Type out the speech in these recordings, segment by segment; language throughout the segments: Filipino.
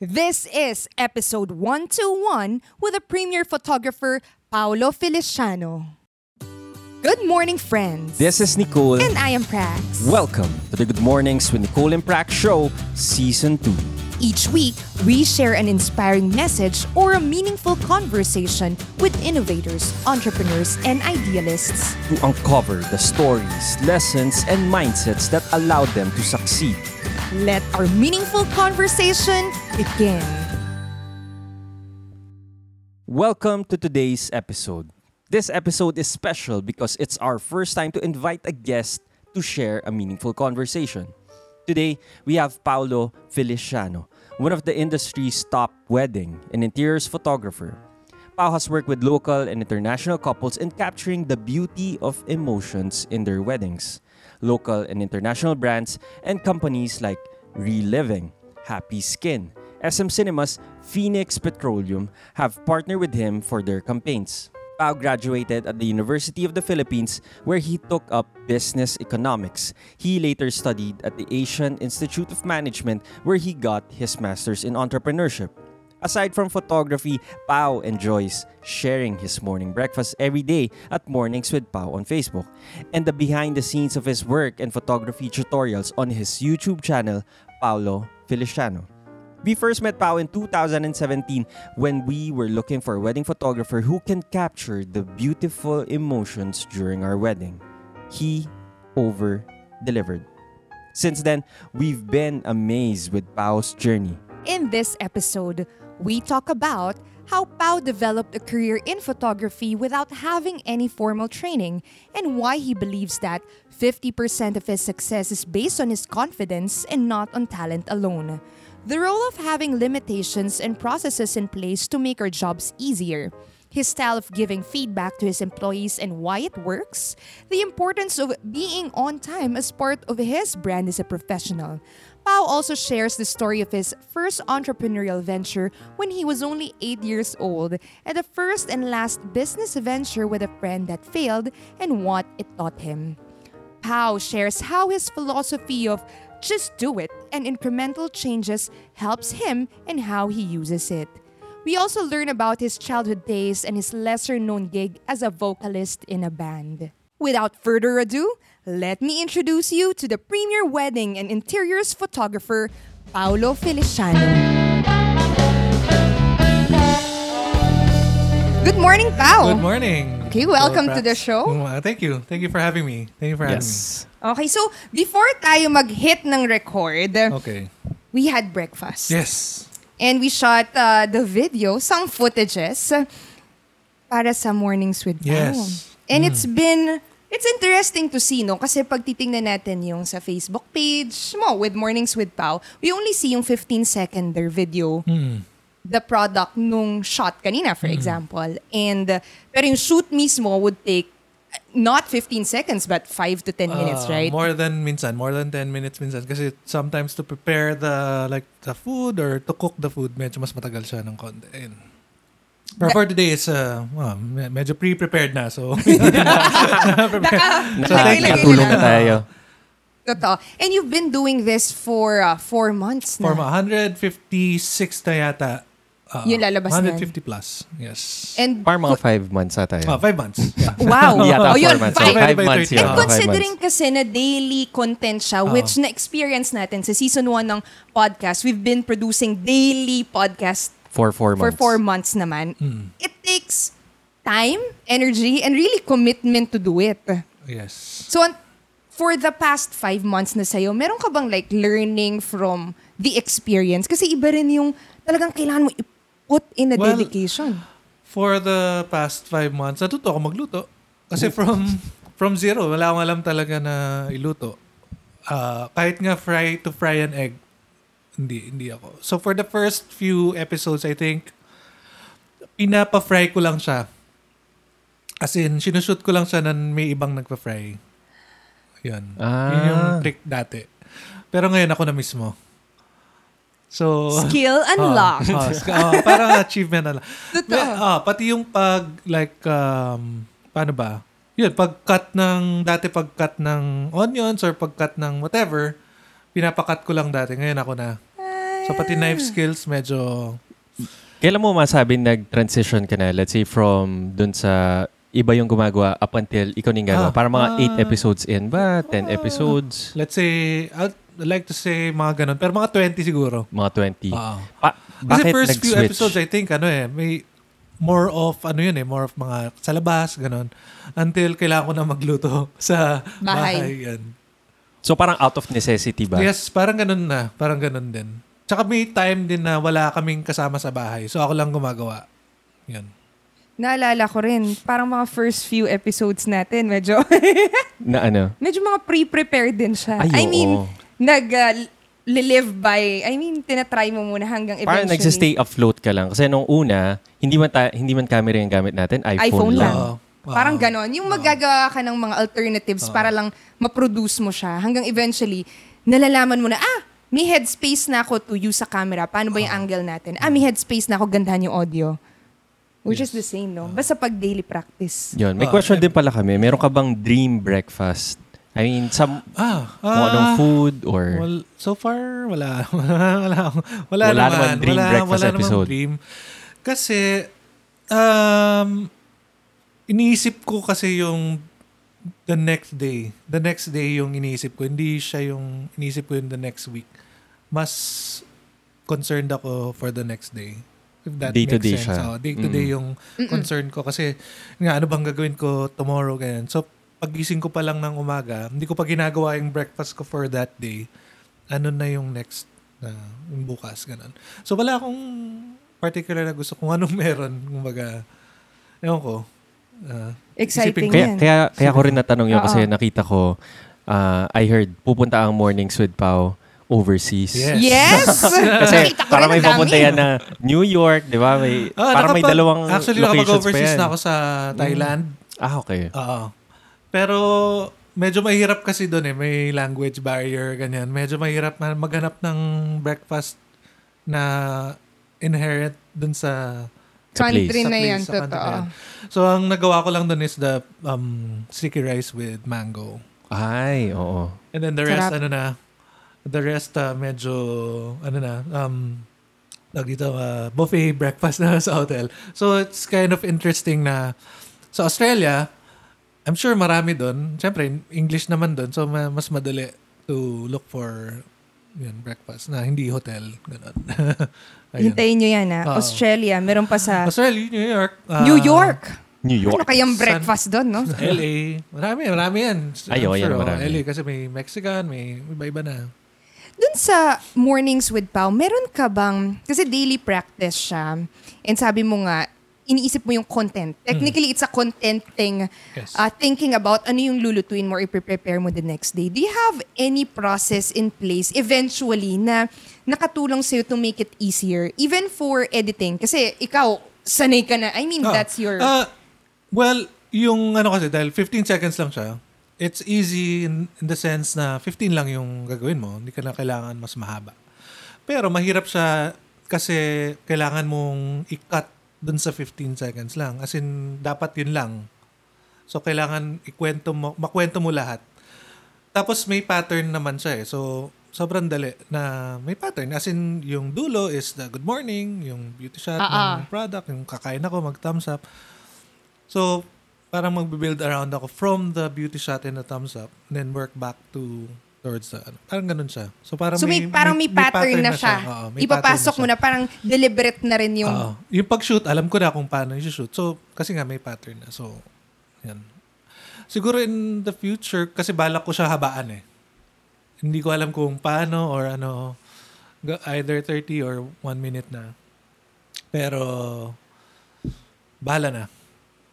This is episode 121 with a premier photographer, Paolo Feliciano. Good morning, friends. This is Nicole. And I am Prax. Welcome to the Good Mornings with Nicole and Prax show, Season 2. Each week, we share an inspiring message or a meaningful conversation with innovators, entrepreneurs, and idealists. To uncover the stories, lessons, and mindsets that allowed them to succeed. Let our meaningful conversation begin. Welcome to today's episode. This episode is special because it's our first time to invite a guest to share a meaningful conversation. Today, we have Paolo Feliciano, one of the industry's top wedding and interiors photographer. Pao has worked with local and international couples in capturing the beauty of emotions in their weddings. Local and international brands and companies like Reliving, Happy Skin, SM Cinemas, Phoenix Petroleum have partnered with him for their campaigns. Pao graduated at the University of the Philippines where he took up business economics. He later studied at the Asian Institute of Management where he got his master's in entrepreneurship. Aside from photography, Pao enjoys sharing his morning breakfast every day at Mornings with Pao on Facebook and the behind the scenes of his work and photography tutorials on his YouTube channel, Paolo Feliciano. We first met Pao in 2017 when we were looking for a wedding photographer who can capture the beautiful emotions during our wedding. He over delivered. Since then, we've been amazed with Pao's journey. In this episode, we talk about how Pao developed a career in photography without having any formal training and why he believes that 50% of his success is based on his confidence and not on talent alone. The role of having limitations and processes in place to make our jobs easier. His style of giving feedback to his employees and why it works. The importance of being on time as part of his brand as a professional. Pao also shares the story of his first entrepreneurial venture when he was only 8 years old and the first and last business venture with a friend that failed and what it taught him. Pao shares how his philosophy of just do it and incremental changes helps him and how he uses it. We also learn about his childhood days and his lesser known gig as a vocalist in a band. Without further ado, let me introduce you to the premier wedding and interiors photographer, Paolo Feliciano. Good morning, Pao. Good morning. Okay, welcome Hello, to the show. Uh, thank you. Thank you for having me. Thank you for Yes. Okay, so before tayo mag-hit ng record, having me. Okay. we had breakfast. Yes. And we shot uh, the video, some footages para sa Mornings with Pao. Yes. And it's been it's interesting to see no kasi pag titingnan natin yung sa Facebook page mo with Mornings with Pao, we only see yung 15 seconder video. Hmm. The product nung shot kanina for example. And uh, pero yung shoot mismo would take uh, not 15 seconds but 5 to 10 minutes, Uh, right? More than minsan, more than 10 minutes minsan kasi sometimes to prepare the like the food or to cook the food medyo mas matagal siya ng konti. But for today is uh, well, me- medyo pre-prepared na so Naka- thank you. nakalagay Nakatulong lang. na tayo. Totoo. And you've been doing this for uh, four months na. for 156 na yata. Uh, Yung lalabas na. 150 plus. Yes. And Parang mga five months ata yun. Oh, five months. Yeah. wow. Yata oh, yun, four months. five. So, five months 30. yun. And considering months. kasi na daily content siya, which na-experience natin sa season 1 ng podcast, we've been producing daily podcast For four for months. four months naman. Hmm. It takes time, energy, and really commitment to do it. Yes. So, on- for the past five months na sa'yo, meron ka bang like learning from the experience? Kasi iba rin yung talagang kailangan mo i-put in a Well, dedication. For the past five months, natuto ako magluto. Kasi from from zero, wala akong alam talaga na iluto. Ah, kahit nga fry to fry an egg, hindi, hindi ako. So for the first few episodes, I think, pinapa-fry ko lang siya. As in, sinushoot ko lang siya na may ibang nagpa-fry. Yan. Ah. Yun yung trick dati. Pero ngayon ako na mismo. So, Skill unlocked. Oh, sk- oh, parang achievement na lang. Totoo. Ah, pati yung pag, like, um, paano ba? Yun, pag-cut ng, dati pag-cut ng onions or pag-cut ng whatever, pinapakat ko lang dati. Ngayon ako na. So pati knife skills, medyo... Kailan mo masabi nag-transition ka na, let's say from dun sa iba yung gumagawa up until ikaw nang gagawa? Ah, Para mga ah. 8 episodes in ba? 10 episodes? Let's say, I'd like to say mga ganun. Pero mga 20 siguro. Mga 20? Oo. Pa- Kasi bakit first few episodes, I think, ano eh, may more of, ano yun eh, more of mga sa labas, ganun. Until kailangan ko na magluto sa Bahay. bahay. yan. So parang out of necessity ba? Yes, parang ganun na. Parang ganun din. Tsaka may time din na wala kaming kasama sa bahay. So ako lang gumagawa. Yun. Naalala ko rin, parang mga first few episodes natin, medyo, Na ano? medyo mga pre-prepared din siya. Ay, I mean, nag uh, live by, I mean, tinatry mo muna hanggang Parang eventually. nagsistay afloat ka lang. Kasi nung una, hindi man, ta- hindi man camera yung gamit natin, iPhone, iPhone lang. lang. Oo. Oo. Parang ganon. Yung magagawa ka ng mga alternatives para lang ma-produce mo siya. Hanggang eventually, nalalaman mo na, ah, may headspace na ako to use sa camera. Paano ba yung angle natin? Ah, may headspace na ako, gandahan yung audio. Which is the same, no? Basta pag daily practice. Yun. May Ah, question din pala kami. Meron ka bang dream breakfast? I mean, some, Ah, kung anong ah, food or... Well, so far, wala. wala, wala, wala, Wala naman. naman dream wala, breakfast wala namang episode. dream. Kasi, um, iniisip ko kasi yung the next day. The next day yung iniisip ko. Hindi siya yung iniisip ko yung the next week. Mas concerned ako for the next day. If that Day to makes day sense. siya. Oo, day to day Mm. yung concern ko. Kasi, nga, ano bang gagawin ko tomorrow, ganyan. So, pagising ko pa lang ng umaga, hindi ko pa ginagawa yung breakfast ko for that day. Ano na yung next na yung bukas, ganun. So, wala akong particular na gusto kung anong meron. Kumbaga, ewan ko. Ah, Exciting Kaya, kaya, kaya ko rin natanong yun kasi nakita ko, ah, I heard, pupunta ang Mornings with Pao overseas. Yes. Yes! Kasi para may papunta yan na New York, di ba? May, ah, para may dalawang Actually, locations pa nakapag-overseas yan. na ako sa Thailand. Ah, okay. Oo. Pero, medyo mahirap kasi doon eh. May language barrier, ganyan. Medyo mahirap na maghanap ng breakfast na inherent dun sa Sa Country na yan, sa country totoo. na yan. So, ang nagawa ko lang doon is the um, sticky rice with mango. Ay, oo. And then the rest, Sarap. ano na, the rest, uh, medyo, ano na, um, tawag dito, uh, buffet breakfast na sa hotel. So, it's kind of interesting na sa Australia, I'm sure marami doon. Siyempre, English naman doon. So, ma- mas madali to look for yun, breakfast na hindi hotel. Ganun. Ayun. Hintayin nyo yan, ha? Oo. Australia, meron pa sa Australia, New York. uh, New York. New York. Ano kayang breakfast doon, no? LA. Marami, marami yan. Ay, I'm yan, oh, marami. LA kasi may Mexican, may iba-iba na. Dun sa Mornings with Pao, meron ka bang, kasi daily practice siya, and sabi mo nga, iniisip mo yung content. Technically, it's a content thing. Yes. Uh, thinking about ano yung lulutuin mo or i-prepare mo the next day. Do you have any process in place eventually na nakatulong sa'yo to make it easier? Even for editing. Kasi ikaw, sanay ka na. I mean, Ah, that's your... ah, well, yung ano kasi, dahil 15 seconds lang siya, it's easy in, in the sense na 15 lang yung gagawin mo. Hindi ka na kailangan mas mahaba. Pero mahirap siya kasi kailangan mong i-cut dun sa 15 seconds lang. As in, dapat yun lang. So, kailangan ikwento mo, makwento mo lahat. Tapos may pattern naman siya eh. So, sobrang dali na may pattern. As in, yung dulo is the good morning, yung beauty shot Ah, ng product, yung kakain ako, mag-thumbs up. So, parang magbe-build around ako from the beauty shot and the thumbs up, then work back to towards the, ano. Parang ganun siya. So, parang so may, parang may, pattern, na siya. Oo, may Ipapasok mo pattern na, parang deliberate na rin yung... Oo. yung pag-shoot, alam ko na kung paano i-shoot. So, kasi nga may pattern na. So, yan. Siguro in the future, kasi balak ko siya habaan eh. Hindi ko alam kung paano or ano, either 30 or 1 minute na. Pero, bahala na.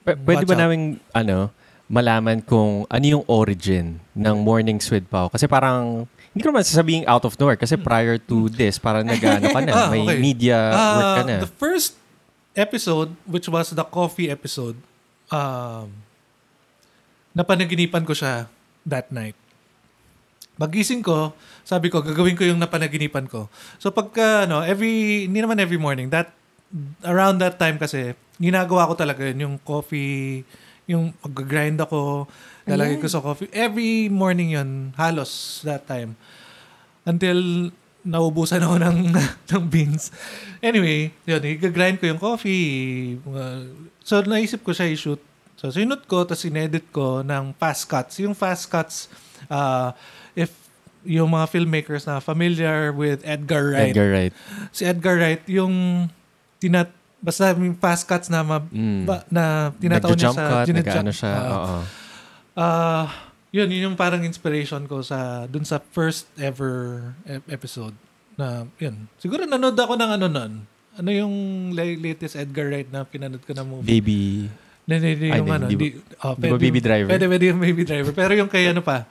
P- pwede ba out. namin, ano, malaman kung ano yung origin ng Mornings with Pao? Kasi parang, hindi ko naman sasabing out of nowhere. Kasi prior to this, parang nag-ano ka na. Ah, may okay. media work ka na. The first episode, which was the coffee episode, um, napanaginipan ko siya that night. Magising ko, sabi ko, gagawin ko yung napanaginipan ko. So pagka, ano, every, hindi naman every morning, that, around that time kasi, ginagawa ko talaga yun, yung coffee, yung mag-grind ako, lalagay ko sa coffee. Every morning yun, halos that time. Until naubusan ako ng, ng beans. Anyway, yun, i-grind ko yung coffee. Uh, so, naisip ko siya i-shoot. So, sinut ko, tapos inedit ko ng fast cuts. Yung fast cuts, uh, if yung mga filmmakers na familiar with Edgar Wright. Edgar Wright. Si Edgar Wright, yung tinat basta yung fast cuts na ma, Mm. ba, na tinatawag niya sa cut, ginajump- nag-ano siya. Ah, oo. Ah, yun, yun yung parang inspiration ko sa dun sa first ever ep- episode na yun. Siguro nanood ako ng ano nun. Ano yung la- latest Edgar Wright na pinanood ko na movie? Baby. Hindi, hindi, Ay, yung ano. di Di, oh, di ba Baby Driver? Pwede, pwede yung Baby Driver. Pero yung kay ano pa,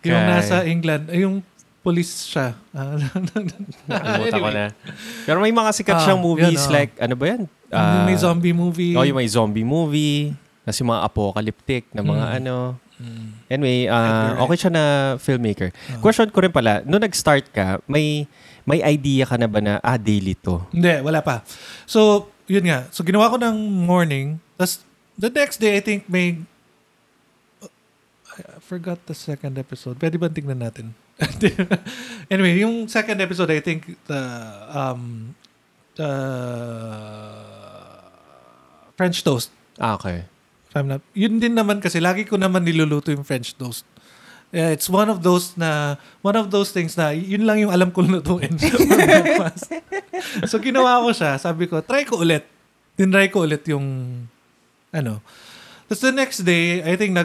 yung nasa England, yung police siya. Ah, ko anyway. na. Pero may mga sikat Ah, siyang movies yun, oh. like, ano ba yan? Yung may Ah, zombie movie. Oh, yung may zombie movie. Tapos yung mga apocalyptic na mga Mm. ano. Mm. Anyway, ah, Wright. okay siya na filmmaker. Ah. Question ko rin pala, nung nag-start ka, may may idea ka na ba na, ah, daily to? Hindi, wala pa. So, yun nga. So, ginawa ko ng morning. Tapos, the next day, I think may... I forgot the second episode. Pwede ba tingnan natin? anyway, yung second episode, I think, the, um, the French toast. Ah, okay. I'm not, yun din naman kasi, lagi ko naman niluluto yung French toast. Yeah, it's one of those na, one of those things na, yun lang yung alam kong lutuin for breakfast. so, ginawa ko siya. Sabi ko, try ko ulit. Tinry ko ulit yung, ano. Tapos the next day, I think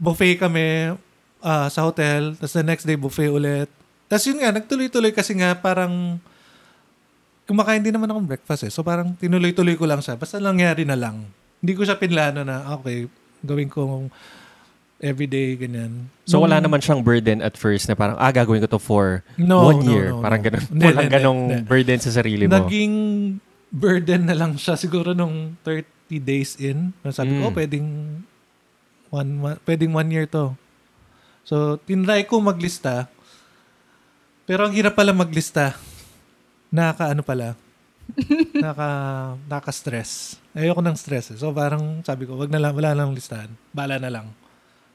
nag-buffet kami ah, sa hotel. Tapos the next day, buffet ulit. Tapos yun nga, nagtuloy-tuloy kasi nga parang, kumakain din naman akong breakfast eh. So parang tinuloy-tuloy ko lang siya. Basta nangyari na lang. Hindi ko siya pinlano na, okay, gawin ko everyday, ganyan. So, wala Nung- naman siyang burden at first na parang, ah, gagawin ko to for No, one no, year. no, parang no. ganun. Hindi, Walang hindi, ganong hindi. burden sa sarili mo. Naging burden na lang siya siguro nung 30 days in. Sabi ko, Mm. oh, pwedeng one, one- pwedeng one year to. So, tinry ko maglista. Pero ang hirap pala maglista. Naka ano pala. naka, naka-stress. Ayoko ng stress. Eh. So, parang sabi ko, wag na lang, wala lang listahan. Bahala na lang.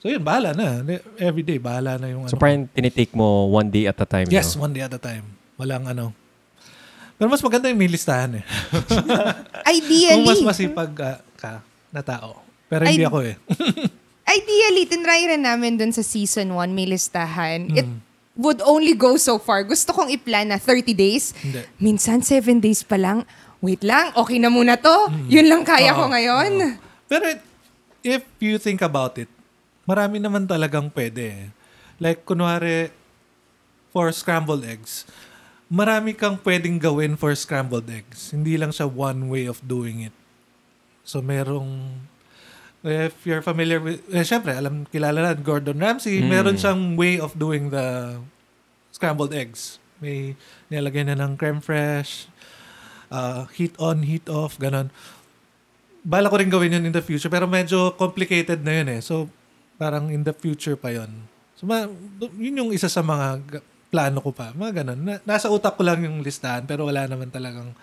So, yun, bahala na. Everyday, bahala na yung So, ano. parang tinitake mo one day at a time. Yes, no? one day at a time. Walang ano. Pero mas maganda yung may listahan eh. Ideally, Kung mas masipag ah, ka na tao. Pero hindi Ay- ako eh. ideally, tinry rin namin dun sa season 1, may listahan. It Mm. would only go so far. Gusto kong i-plan na 30 days. Hindi. Minsan, 7 days pa lang. Wait lang, okay na muna to. Yun lang kaya ko Mm. Oo, ngayon. Pero it- if you think about it, marami naman talagang pwede. eh. Like, kunwari, for scrambled eggs, marami kang pwedeng gawin for scrambled eggs. Hindi lang siya one way of doing it. So, merong, if you're familiar with, eh, syempre, alam, kilala na, Gordon Ramsay, Mm. meron siyang way of doing the scrambled eggs. May nilagay na ng creme fresh, uh, heat on, heat off, ganon. Bala ko rin gawin yun in the future, pero medyo complicated na yun eh. So, parang in the future pa yun. So, ma- yun yung isa sa mga ga- plano ko pa. Mga ganon. Na- nasa utak ko lang yung listahan, pero wala naman talagang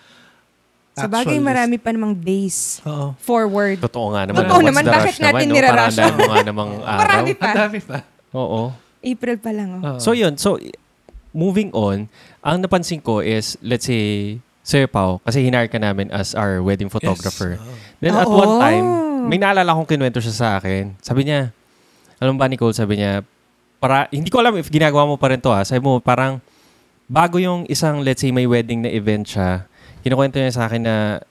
Sa bagay, marami pa namang days Oo. forward. Totoo nga naman. Totoo What's naman, the bakit rush natin no? nirarush? Parang mo nga namang araw. Marami pa. Ang dami pa. Oo. April pa lang. Oh. Oo. So yun, so moving on, ang napansin ko is, let's say, Sir Pao, kasi hinar ka namin as our wedding photographer. Yes. Then at Oo. one time, may naalala kong kinuwento siya sa akin. Sabi niya, alam ba Nicole, sabi niya, para, hindi ko alam if ginagawa mo pa rin to ha. Sabi mo, parang, bago yung isang, let's say, may wedding na event siya, kinukwento niya sa akin na,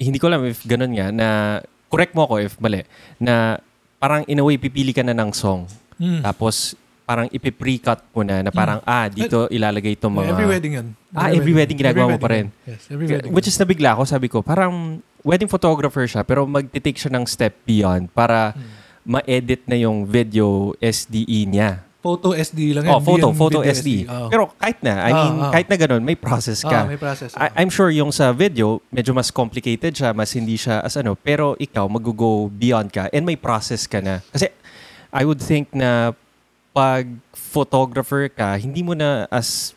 hindi ko alam if ganun nga, na, correct mo ako if mali, na parang in a way, pipili ka na ng song. Mm. Tapos, parang ipi-pre-cut mo na, na parang, ah, dito ilalagay itong mga... Every wedding yun. Ah, every wedding ginagawa mo pa rin. Yes, every wedding. Which is nabigla ako, sabi ko, parang wedding photographer siya, pero magti-take siya ng step beyond para Hmm. ma-edit na yung video SDE niya. Photo SD lang yan. Oh, photo, photo video SD. Oo. Pero kahit na, I Ah, mean, ah. kahit na ganun, may process ka. may process. I- I'm sure yung sa video, medyo mas complicated siya, mas hindi siya as ano, pero ikaw, mag-go beyond ka and may process ka na. Kasi I would think na pag photographer ka, hindi mo na as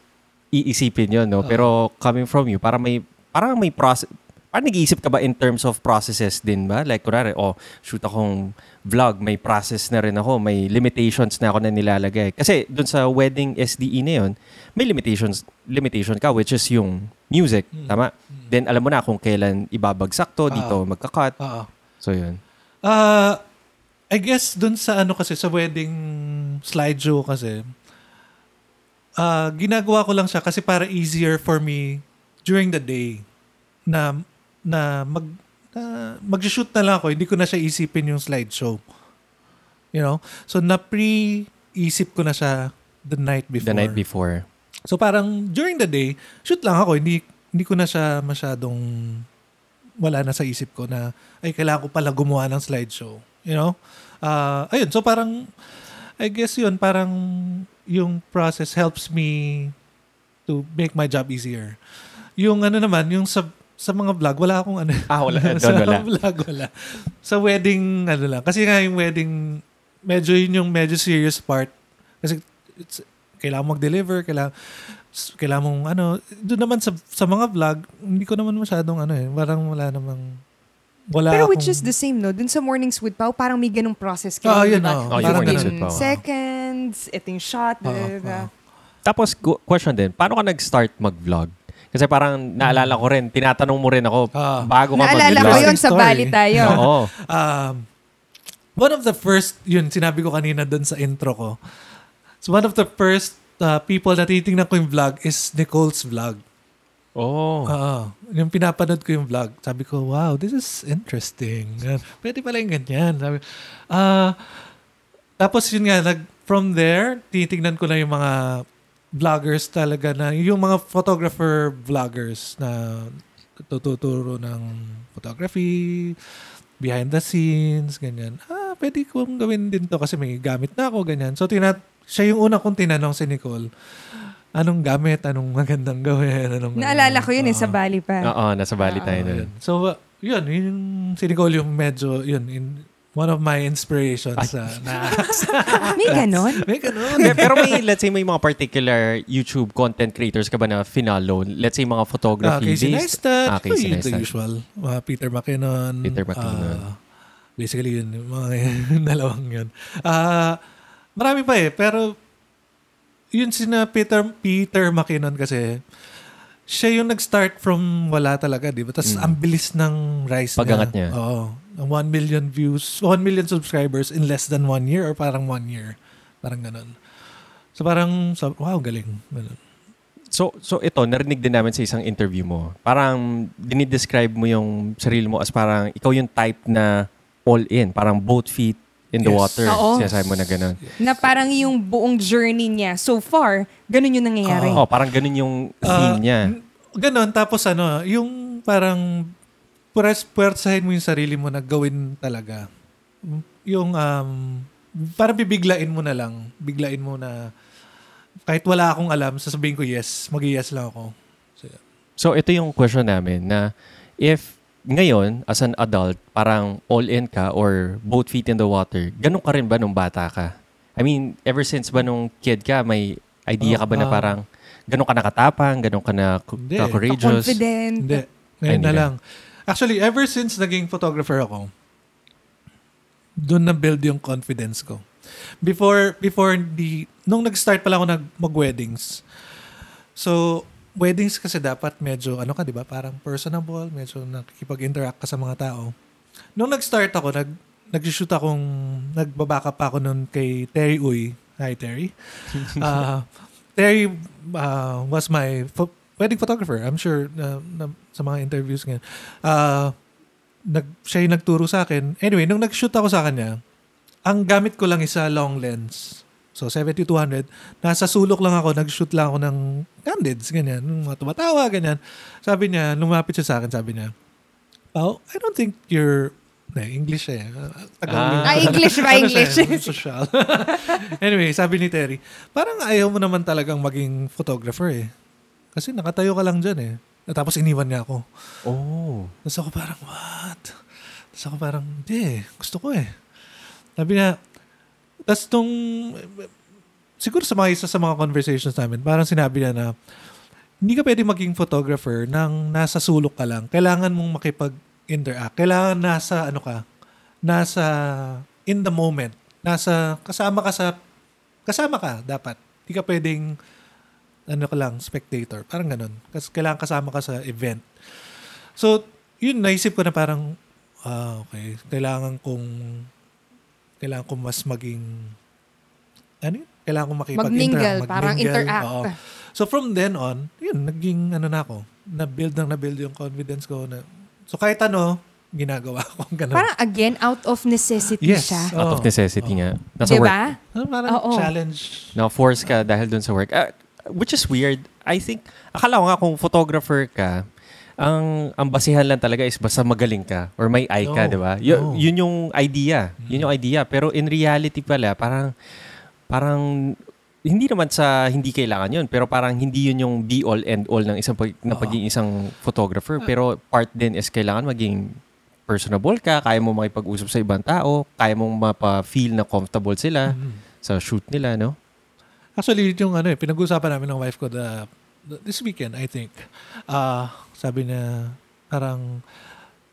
iisipin yon no? Oo. Pero coming from you, para may, parang may process, Parang nag-iisip ka ba in terms of processes din ba? Like, kunwari, oh, shoot akong vlog, may process na rin ako, may limitations na ako na nilalagay. Kasi dun sa wedding SDE na yun, may limitations, limitation ka, which is yung music, tama? Then, alam mo na kung kailan ibabagsak to, dito magka-cut. Oo. So, yun. Ah, I guess dun sa ano kasi, sa wedding slideshow kasi, ah ginagawa ko lang siya kasi para easier for me during the day na na mag na mag-shoot na lang ako, hindi ko na siya isipin yung slideshow. You know? So na pre-isip ko na siya the night before. The night before. So parang during the day, shoot lang ako, hindi hindi ko na siya masyadong wala na sa isip ko na ay kailangan ko pala gumawa ng slideshow, you know? Ah, ayun, so parang I guess yun, parang yung process helps me to make my job easier. Yung ano naman, yung sa sa mga vlog, wala akong ano. Ah, wala. sa wala. vlog, wala. Sa wedding, ano lang. Kasi nga yung wedding, medyo yun yung medyo serious part. Kasi it's, kailangan mag-deliver, kailangan, kailangan mong ano, doon naman sa, sa mga vlog, hindi ko naman masyadong ano eh, parang wala namang, wala Pero which akong- is the same, no? Dun sa Mornings with Pao, parang may ganung process Ah, kayo, yun, diba? oh. Oh, Yung Mornings with. Seconds, ito yung shot, Oo, diba? oo. Tapos, question din, paano ka nag-start mag-vlog? Kasi parang naalala ko rin, tinatanong mo rin ako, Ah. bago ka Naalala ko mag-vlog. yun sa. Bali tayo. Oo. um, one of the first, yun, sinabi ko kanina doon sa intro ko. So one of the first uh, people na titingnan ko yung vlog is Nicole's vlog. Oo. Oo. Yung pinapanood ko yung vlog, sabi ko, wow, this is interesting. Pwede pala yung ganyan. Sabi, ah, tapos yun nga, nag, from there, titignan ko na yung mga vloggers talaga na, yung mga photographer vloggers na tututuro ng photography, behind the scenes, ganyan. Ah, pwede kong gawin din to kasi may gamit na ako, ganyan. So, tinat siya yung una kong tinanong si Nicole, anong gamit, anong magandang gawin, anong... Naalala ko yun eh, sa Oo. Bali pa. Oo, nasa Bali tayo Ah, nun. yun. So, uh, yun, yun, si Nicole yung medyo, yun, in, one of my inspirations uh, na May ganon. may ganun. Pero- Pero may, let's say, may mga particular YouTube content creators ka ba na finalo? Let's say, mga Ah, photography Casey based? Neistat, Ah, Casey yun, the Neistat. usual. Uh, Peter McKinnon. Peter McKinnon. ah, basically, yun, yung mga dalawang yun. Ah, marami pa eh, pero yun sina Peter Peter McKinnon kasi siya yung nag-start from wala talaga, di ba? Tapos ang bilis ng rise Mm. Pag-angat niya. Oo. Ang 1 million views, 1 million subscribers in less than one year or parang one year. Parang ganun. So parang, so, wow, galing. Ganun. So, so ito, narinig din namin sa isang interview mo. Parang dinidescribe mo yung sarili mo as parang ikaw yung type na all in. Parang both feet in the Yes. water. Oo. Sinasabi mo na ganun. na parang yung buong journey niya so far, ganun yung nangyayari. Oh, parang ganun yung theme Ah, niya. n- Ganon. Tapos ano, yung parang pures, puwersahin mo yung sarili mo na gawin talaga. Yung um, parang bibiglain mo na lang. Biglain mo na kahit wala akong alam, sasabihin ko yes. Mag-yes lang ako. So, yeah. So, ito yung question namin na if ngayon, as an adult, parang all in ka or both feet in the water, ganun ka rin ba nung bata ka? I mean, ever since ba nung kid ka, may idea ka ba na Ah. parang ganun ka nakatapang, ganun ka na Hindi. ka-courageous? Confident. Hindi. Ngayon na ka. lang. Actually, ever since naging photographer ako, doon na build yung confidence ko. Before before the nung nag-start pala ako nag mag-weddings. So, weddings kasi dapat medyo ano ka 'di ba? Parang personable, medyo nakikipag-interact ka sa mga tao. Nung nag-start ako, nag nag-shoot akong nagbabaka pa ako noon kay Terry Uy. Hi Terry. Ah, Terry uh, was my pho- wedding photographer. I'm sure na, na- sa mga interviews ngayon. Ah, nag, siya yung nagturo sa akin. Anyway, nung nag-shoot ako sa kanya, ang gamit ko lang isa long lens. So, 70-200. Nasa sulok lang ako, nag-shoot lang ako ng candids, ganyan. Nung mga tumatawa, ganyan. Sabi niya, lumapit siya sa akin, sabi niya, Pao, I don't think you're... Na, English siya eh. Tagalog. Ah, English ba? Ano siya, English. Social. anyway, sabi ni Terry, parang ayaw mo naman talagang maging photographer eh. Kasi nakatayo ka lang dyan eh. Tapos iniwan niya ako. Oh. Tapos ako parang, what? Tapos ako parang, hindi, gusto ko eh. Sabi niya, tapos nung, siguro sa mga isa sa mga conversations namin, parang sinabi niya na, hindi ka pwede maging photographer nang nasa sulok ka lang. Kailangan mong makipag-interact. Kailangan nasa, ano ka, nasa in the moment. Nasa, kasama ka sa, kasama ka dapat. Hindi ka pwedeng, ano ka lang, spectator. Parang ganun. Kasi kailangan kasama ka sa event. So, yun, naisip ko na parang, ah, okay, kailangan kong, kailangan kong mas maging, ano yun? Kailangan kong makipag-interact. Mag-mingle, parang interact. Oo. So from then on, yun, naging ano na ako, na-build nang na-build yung confidence ko. Na, so kahit ano, ginagawa ko. Ganun. Parang again, out of necessity Yes. siya. Out of Oo. necessity nga. Nasa Di work. parang Oo. challenge. Na-force ka dahil dun sa work. Ah, which is weird. I think, akala ko nga kung photographer ka, ang ang basihan lang talaga is basta magaling ka or may eye ka, No. di ba? Y- No. Yun yung idea. Yun yung idea. Pero in reality pala, parang, parang, hindi naman sa hindi kailangan yun, pero parang hindi yun yung be all and all ng isang pag, ng pagiging isang photographer. Pero part din is kailangan maging personable ka, kaya mo makipag-usap sa ibang tao, kaya mong mapa-feel na comfortable sila Mhm. sa shoot nila, no? Actually, yung ano eh, pinag-usapan namin ng wife ko the, the- this weekend, I think. Ah, sabi niya, parang,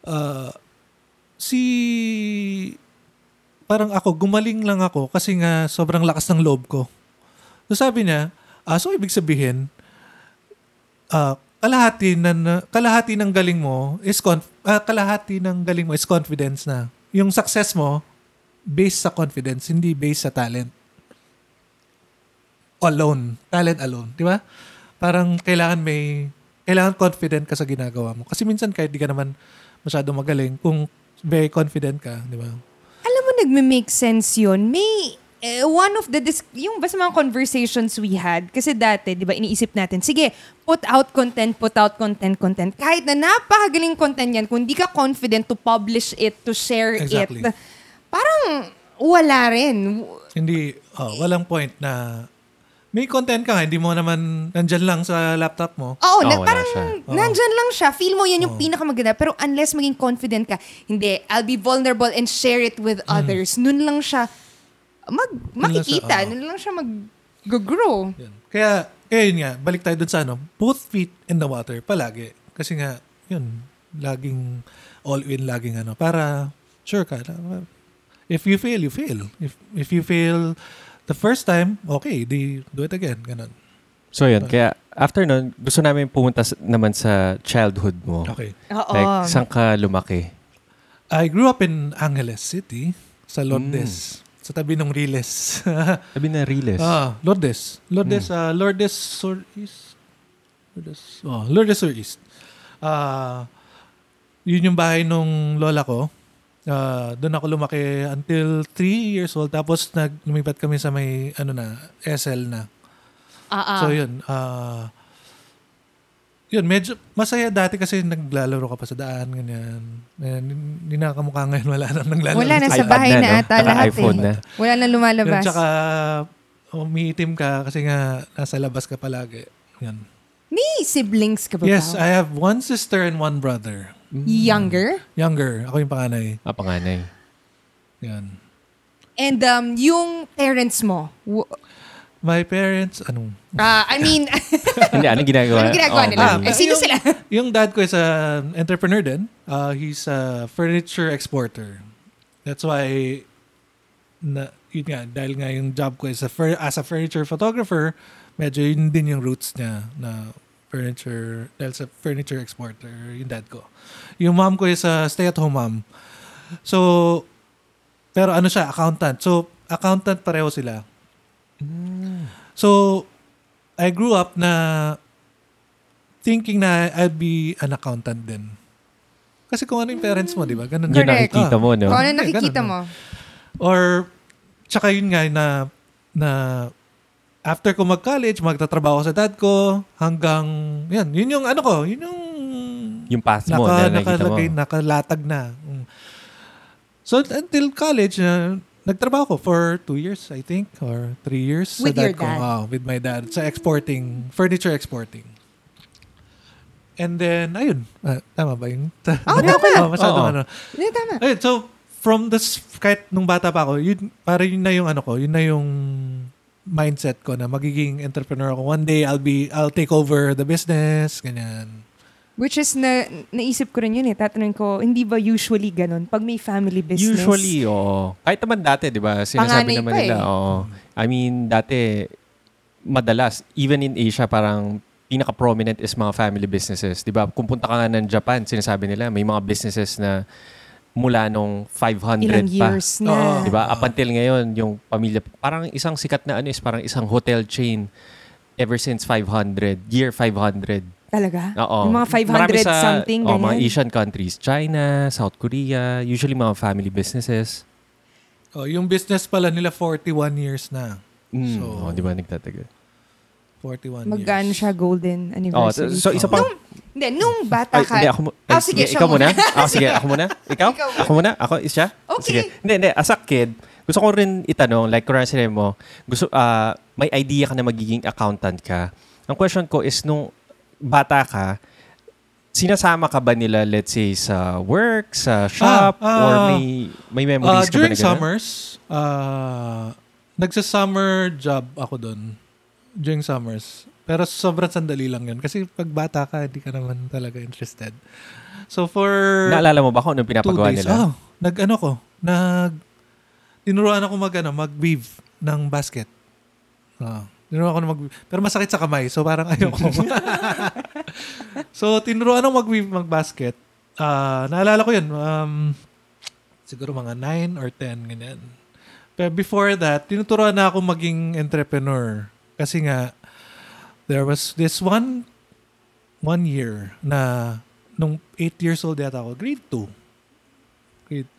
ah, si, parang ako, gumaling lang ako kasi nga sobrang lakas ng loob ko. So sabi niya, ah, so ibig sabihin, ah, kalahati na, na- kalahati ng galing mo is conf- ah, kalahati ng galing mo is confidence na. Yung success mo based sa confidence, hindi based sa talent alone. Talent alone. Di ba? Parang kailangan may, kailangan confident ka sa ginagawa mo. Kasi minsan kahit di ka naman masyado magaling, kung very confident ka, di ba? Alam mo, nagme-make sense yun. May, eh, one of the, dis- yung basta mga conversations we had, kasi dati, di ba, iniisip natin, sige, put out content, put out content, content. Kahit na napakagaling content yan, kung di ka confident to publish it, to share Exactly. it, parang wala rin. Hindi, oh, walang point na may content ka nga, hindi mo naman nandyan lang sa laptop mo. Oo, Oo, na, wala parang siya. Oo. nandyan lang siya. Feel mo yan yung pinakamaganda. Pero unless maging confident ka, hindi, I'll be vulnerable and share it with others. Nun lang siya mag, Hmm. makikita. oo. Nun lang siya mag-grow. Yan. Kaya, kaya yun nga, balik tayo dun sa ano, both feet in the water, palagi. Kasi nga, yun, laging all in, laging ano, para sure ka. na, If you fail, you fail. If if you fail the first time, okay, di do it again, ganun. So yun, kaya after nun, gusto namin pumunta naman sa childhood mo. Okay. Oo. Like, saan ka lumaki? I grew up in Angeles City, sa Lourdes. Sa tabi ng Riles. Sabi na Riles. ah, Lourdes. Lourdes, ah, Lourdes Sur East. Lourdes, oh, Lourdes Sur East. Ah, yun yung bahay nung lola ko. Ah, doon ako lumaki until 3 years old. Tapos nag lumipat kami sa may, ano na, SL na. Ah. So yun, ah, yun, medyo masaya dati kasi naglalaro ka pa sa daan, ganyan. Hindi na kamukha ngayon, wala nang naglalaro. Wala na sa bahay na, na, no? ata lahat iPhone eh. na. Wala na Yun, lumalabas. tsaka umiitim ka kasi nga nasa labas ka palagi. Yan. May siblings ka ba? Yes, Pao? I have one sister and one brother. Younger? Younger. Ako yung panganay. Ah, panganay. Yan. And um, yung parents mo? w- My parents, anong? ah, I mean, Hindi, anong ginagawa? anong ginagawa Oh, nila? may- Eh, sino yung, sila? yung dad ko is a entrepreneur din. Uh, he's a furniture exporter. That's why, na, yun nga, dahil nga yung job ko is a fur, as a furniture photographer, medyo yun din yung roots niya na furniture, dahil sa furniture exporter, yung dad ko. Yung mom ko is a stay-at-home mom. So, pero ano siya, accountant. So, accountant pareho sila. So, I grew up na thinking na I'd be an accountant din. Kasi kung ano yung parents mo, di ba? Ganun. Yun Correct. nakikita mo, no? Kung ano Eh, nakikita ganun, mo? Or, tsaka yun nga na, na after ko mag-college, magtatrabaho sa dad ko, hanggang, yan, yun yung ano ko, yun yung Yung path mo naka, na nakikita mo. nakalagay, nakalatag na. Mm. So, until college, uh, nagtrabaho ko for two years, I think, or three years. With sa your ko. dad? Oh, with my dad. Sa exporting, furniture exporting. And then, ayun. Ah, tama ba yung... Tama. Oh, masyadong Oo. ano. Hindi, tama. Ayun, so, from this, kahit nung bata pa ako, yun, para yun na yung ano ko, yun na yung mindset ko na magiging entrepreneur ako. One day, I'll be, I'll take over the business, ganyan. Which is, na, naisip ko rin yun eh. Tatanungin ko, hindi ba usually ganun? Pag may family business. Usually, oo. Kahit naman dati, di ba? Sinasabi Panganay naman nila, eh. oo. I mean, dati, madalas, even in Asia, parang pinaka-prominent is mga family businesses. Di ba? Kung punta ka nga ng Japan, sinasabi nila, may mga businesses na mula nung 500 Ilang pa. years na. Oo. Di ba? Up until ngayon, yung pamilya, parang isang sikat na ano is parang isang hotel chain ever since 500, year 500. Talaga? Oo. Yung mga 500 Marami sa, something, oh, mga ganyan? Asian countries. China, South Korea, usually mga family businesses. Oh, yung business pala nila 41 years na. Mm, So, oh, di ba nagtatagal? 41 Magkano years. siya golden Oh, anniversary? so, so isa pang... Hindi, nung bata Ay, ka. hindi, ako, mu- Ah, ay, sige, siya ikaw muna. muna. Ako, sige, ako muna. Ikaw? Ikaw Ako muna? Ako, siya? Okay. Sige. Hindi, hindi. As a kid, gusto ko rin itanong, like, kung sinabi mo, gusto, ah, may idea ka na magiging accountant ka. Ang question ko is, nung bata ka, sinasama ka ba nila, let's say, sa work, sa shop, ah, or may may Uh, memories ka ba during na ganun? summers, uh, nagsa-summer job ako doon. During summers. Pero sobrang sandali lang yun. Kasi pag bata ka, hindi ka naman talaga interested. So for Naalala mo ba kung anong pinapagawa days, nila? oh, nag-ano ko, nag, tinuruan ako mag, ano, mag-weave ng basket. Ah, tinuruan ako mag Pero masakit sa kamay, so parang ayoko. so, tinuruan ako mag-weave, mag-basket. Ah, naalala ko yun, um, siguro mga 9 or 10, ganyan. Pero before that, tinuturuan na ako maging entrepreneur. Kasi nga, there was this one one year na nung 8 years old yata ako, grade 2. Grade,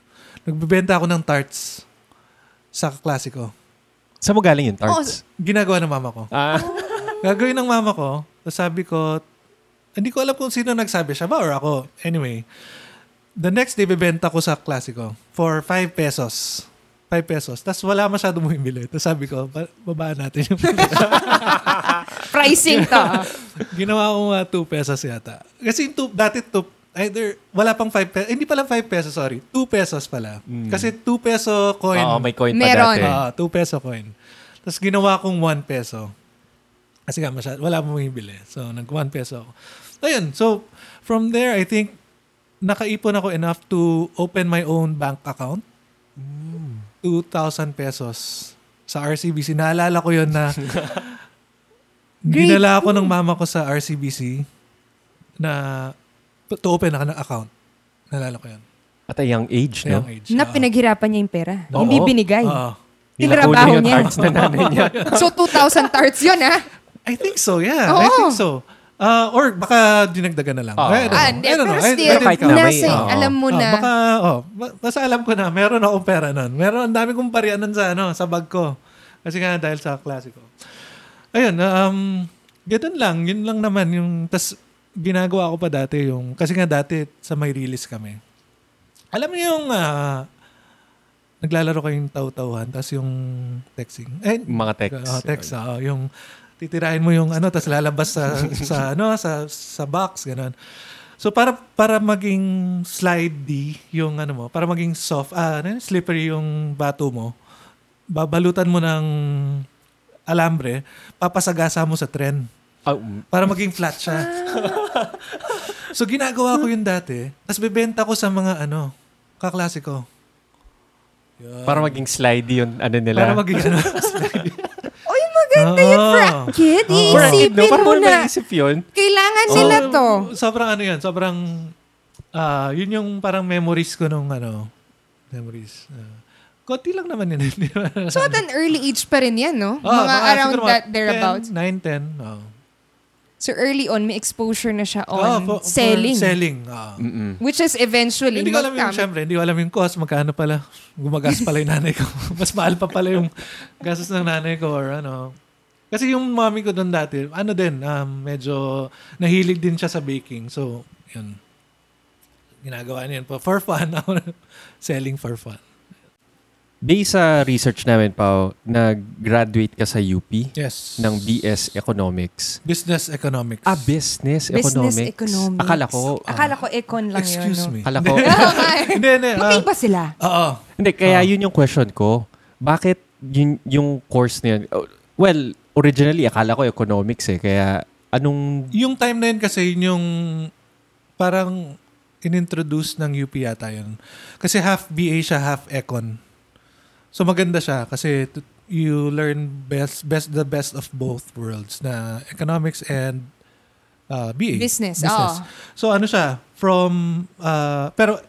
nagbebenta ako ng tarts sa klase ko. Saan mo galing yung tarts? Ginagawa ng mama ko. Ah, Gagawin ng mama ko, tapos sabi ko, hindi ko alam kung sino nagsabi siya ba or ako. Anyway, the next day, bebenta ko sa klase ko for 5 pesos. 5 pesos. Tapos wala masyado bumibili. Tapos sabi ko, "Ba- babaan natin yung Pricing to. Ginawa ko nga 2 pesos yata. Kasi yung two, dati two, either, wala pang 5 pesos. Hindi pala 5 pesos, sorry. 2 pesos pala. Kasi 2 peso coin. oo, may coin pa Meron. dati. Ah, 2 peso coin. Tapos ginawa kong 1 peso. Kasi nga masyad, wala mo bumibili. So, nag 1 peso ako. Ayun. So, from there, I think, nakaipon ako enough to open my own bank account. 2,000 pesos sa RCBC. Naalala ko yun na dinala ako ng mama ko sa RCBC na to open ako ng account. Naalala ko yun. At a young age, no? young age. na Ah. pinaghirapan niya yung pera. Oo. Hindi binigay. Ah. Nilako Tinrabaho niya. tarts na nanay niya. So, 2,000 tarts yun, ah. I think so, yeah. Oo. I think so. Uh, or baka dinagdagan na lang. Oo. I don't know. Ah, hindi. I don't know. Pero I- I still, didn't nasa, oo. alam mo Ah, na. baka, oh, ba- basta alam ko na, meron akong pera nun. Meron, ang dami kong parian nun sa, ano, sa bag ko. Kasi nga dahil sa klase ko. Ayun, um, ganun lang. Yun lang naman. Yung, tas, ginagawa ko pa dati yung, kasi nga dati sa may release kami. Alam mo yung, ah, naglalaro kayong taw-tawhan, tas yung texting. Eh, Mga text. Oh, text, oo. yung titirahin mo yung ano, tapos lalabas sa, sa ano, sa, sa box, ganun. So, para, para maging slidey yung ano mo, para maging soft, ah, ano, slippery yung bato mo, babalutan mo ng alambre, papasagasa mo sa tren Ah, um, para maging flat siya. so, ginagawa ko yun dati, tapos bebenta ko sa mga ano, kaklase ko. Para maging slidey yung ano nila. Para maging ano, Uy, maganda yun for a Oo. kid. For no? Iisipin Parang mo na. naisip yun. Kailangan Oh, nila to. Sobrang ano yan, sobrang, ah yun yung parang memories ko nung ano, memories. Uh, konti lang naman yun. So, at an early age pa rin yan, no? Ah, mga around siguro that, mga thereabouts. 10, 9, 10. Oh. So, early on, may exposure na siya on Oh, for- for selling. selling. ah. Mm-mm. Which is eventually, Hindi ko alam yung, syempre, hindi ko alam yung cost, magkano pala. Gumagas pala yung nanay ko. Mas mahal pa pala yung gastos ng nanay ko or ano. Kasi yung mommy ko doon dati, ano din, um, medyo nahilig din siya sa baking. So, yun. Ginagawa niya yun po. For fun. Selling for fun. Based sa research namin, Pao, nag-graduate ka sa UP Yes. ng BS Economics. Business economics. Ah, Business, Business Economics. economics. Akala ko, ah, Akala ko econ lang Excuse yun. me. akala ko, hindi, hindi. ah, Magkaiba sila. Oo. hindi, kaya Ah. yun yung question ko. Bakit yun, yung course na yun, oh, Well, originally, akala ko economics eh. Kaya, anong... Yung time na yun kasi, yun yung parang inintroduce ng UP yata yun. Kasi half BA siya, half econ. So maganda siya kasi you learn best best the best of both worlds na economics and uh, BA. Business, oo. So ano siya, from, uh, pero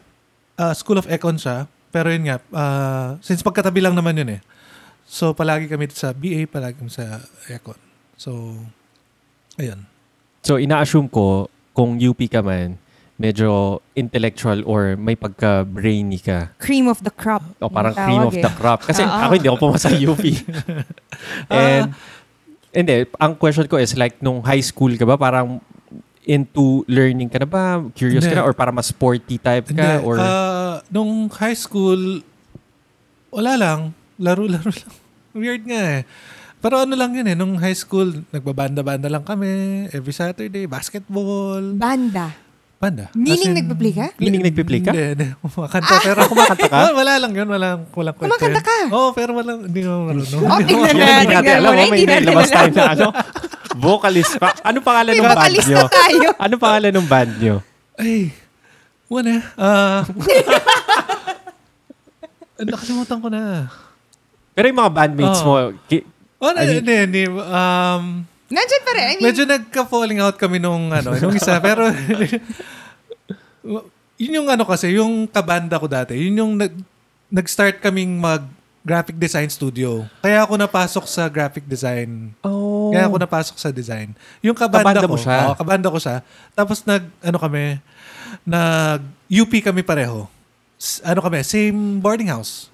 uh, School of Econ siya, pero yun nga, uh, since pagkatabi lang naman yun eh. So palagi kami sa BA, palagi kami sa Econ. So, ayun. So, ina-assume ko, kung UP ka man, medyo intellectual or may pagka-brainy ka. Cream of the crop. O parang Tawag cream of eh. the crop. Kasi Oo. ako hindi ako pumasa sa UP. And, hindi, ang question ko is like, nung high school ka ba, parang into learning ka na ba? Curious ka Hindi. na? Or parang mas sporty type Hindi, ka? Or, ah, nung high school, wala lang. Laro-laro lang. Weird nga eh. Pero ano lang yun eh, nung high school, nagbabanda-banda lang kami. Every Saturday, basketball. Banda. Banda. Meaning in- nagpa-play ka? Meaning nagpi-play ka? Hindi, hindi. Kumakanta. Pero kumakanta ka? Wala, lang yun. Walang, walang kwento Kumakanta ka? Oo, pero walang, hindi ko marunong. Oh, tignan na, hindi natin tignan alam mo na, may hindi natin nilabas tayo alam. na ano? Vocalist pa. Ano pangalan ng band vocalist nyo? na tayo. Ano pangalan ng band nyo? Ay, wala. Ah, nakalimutan ko na. Pero yung mga bandmates Oo. mo, ki- Oh, I mean- hindi. Um, Nandyan pa rin. I mean, Medyo nagka-falling out kami nung ano, nung isa. pero, yun yung ano kasi, yung kabanda ko dati, yun yung nag, nag-start kaming mag graphic design studio. Kaya ako napasok sa graphic design. oh. Kaya ako napasok sa design. Yung kabanda, Kabanda ko, mo siya? Oo, kabanda ko siya. Tapos nag, ano kami, nag UP kami pareho. S- ano kami, same boarding house.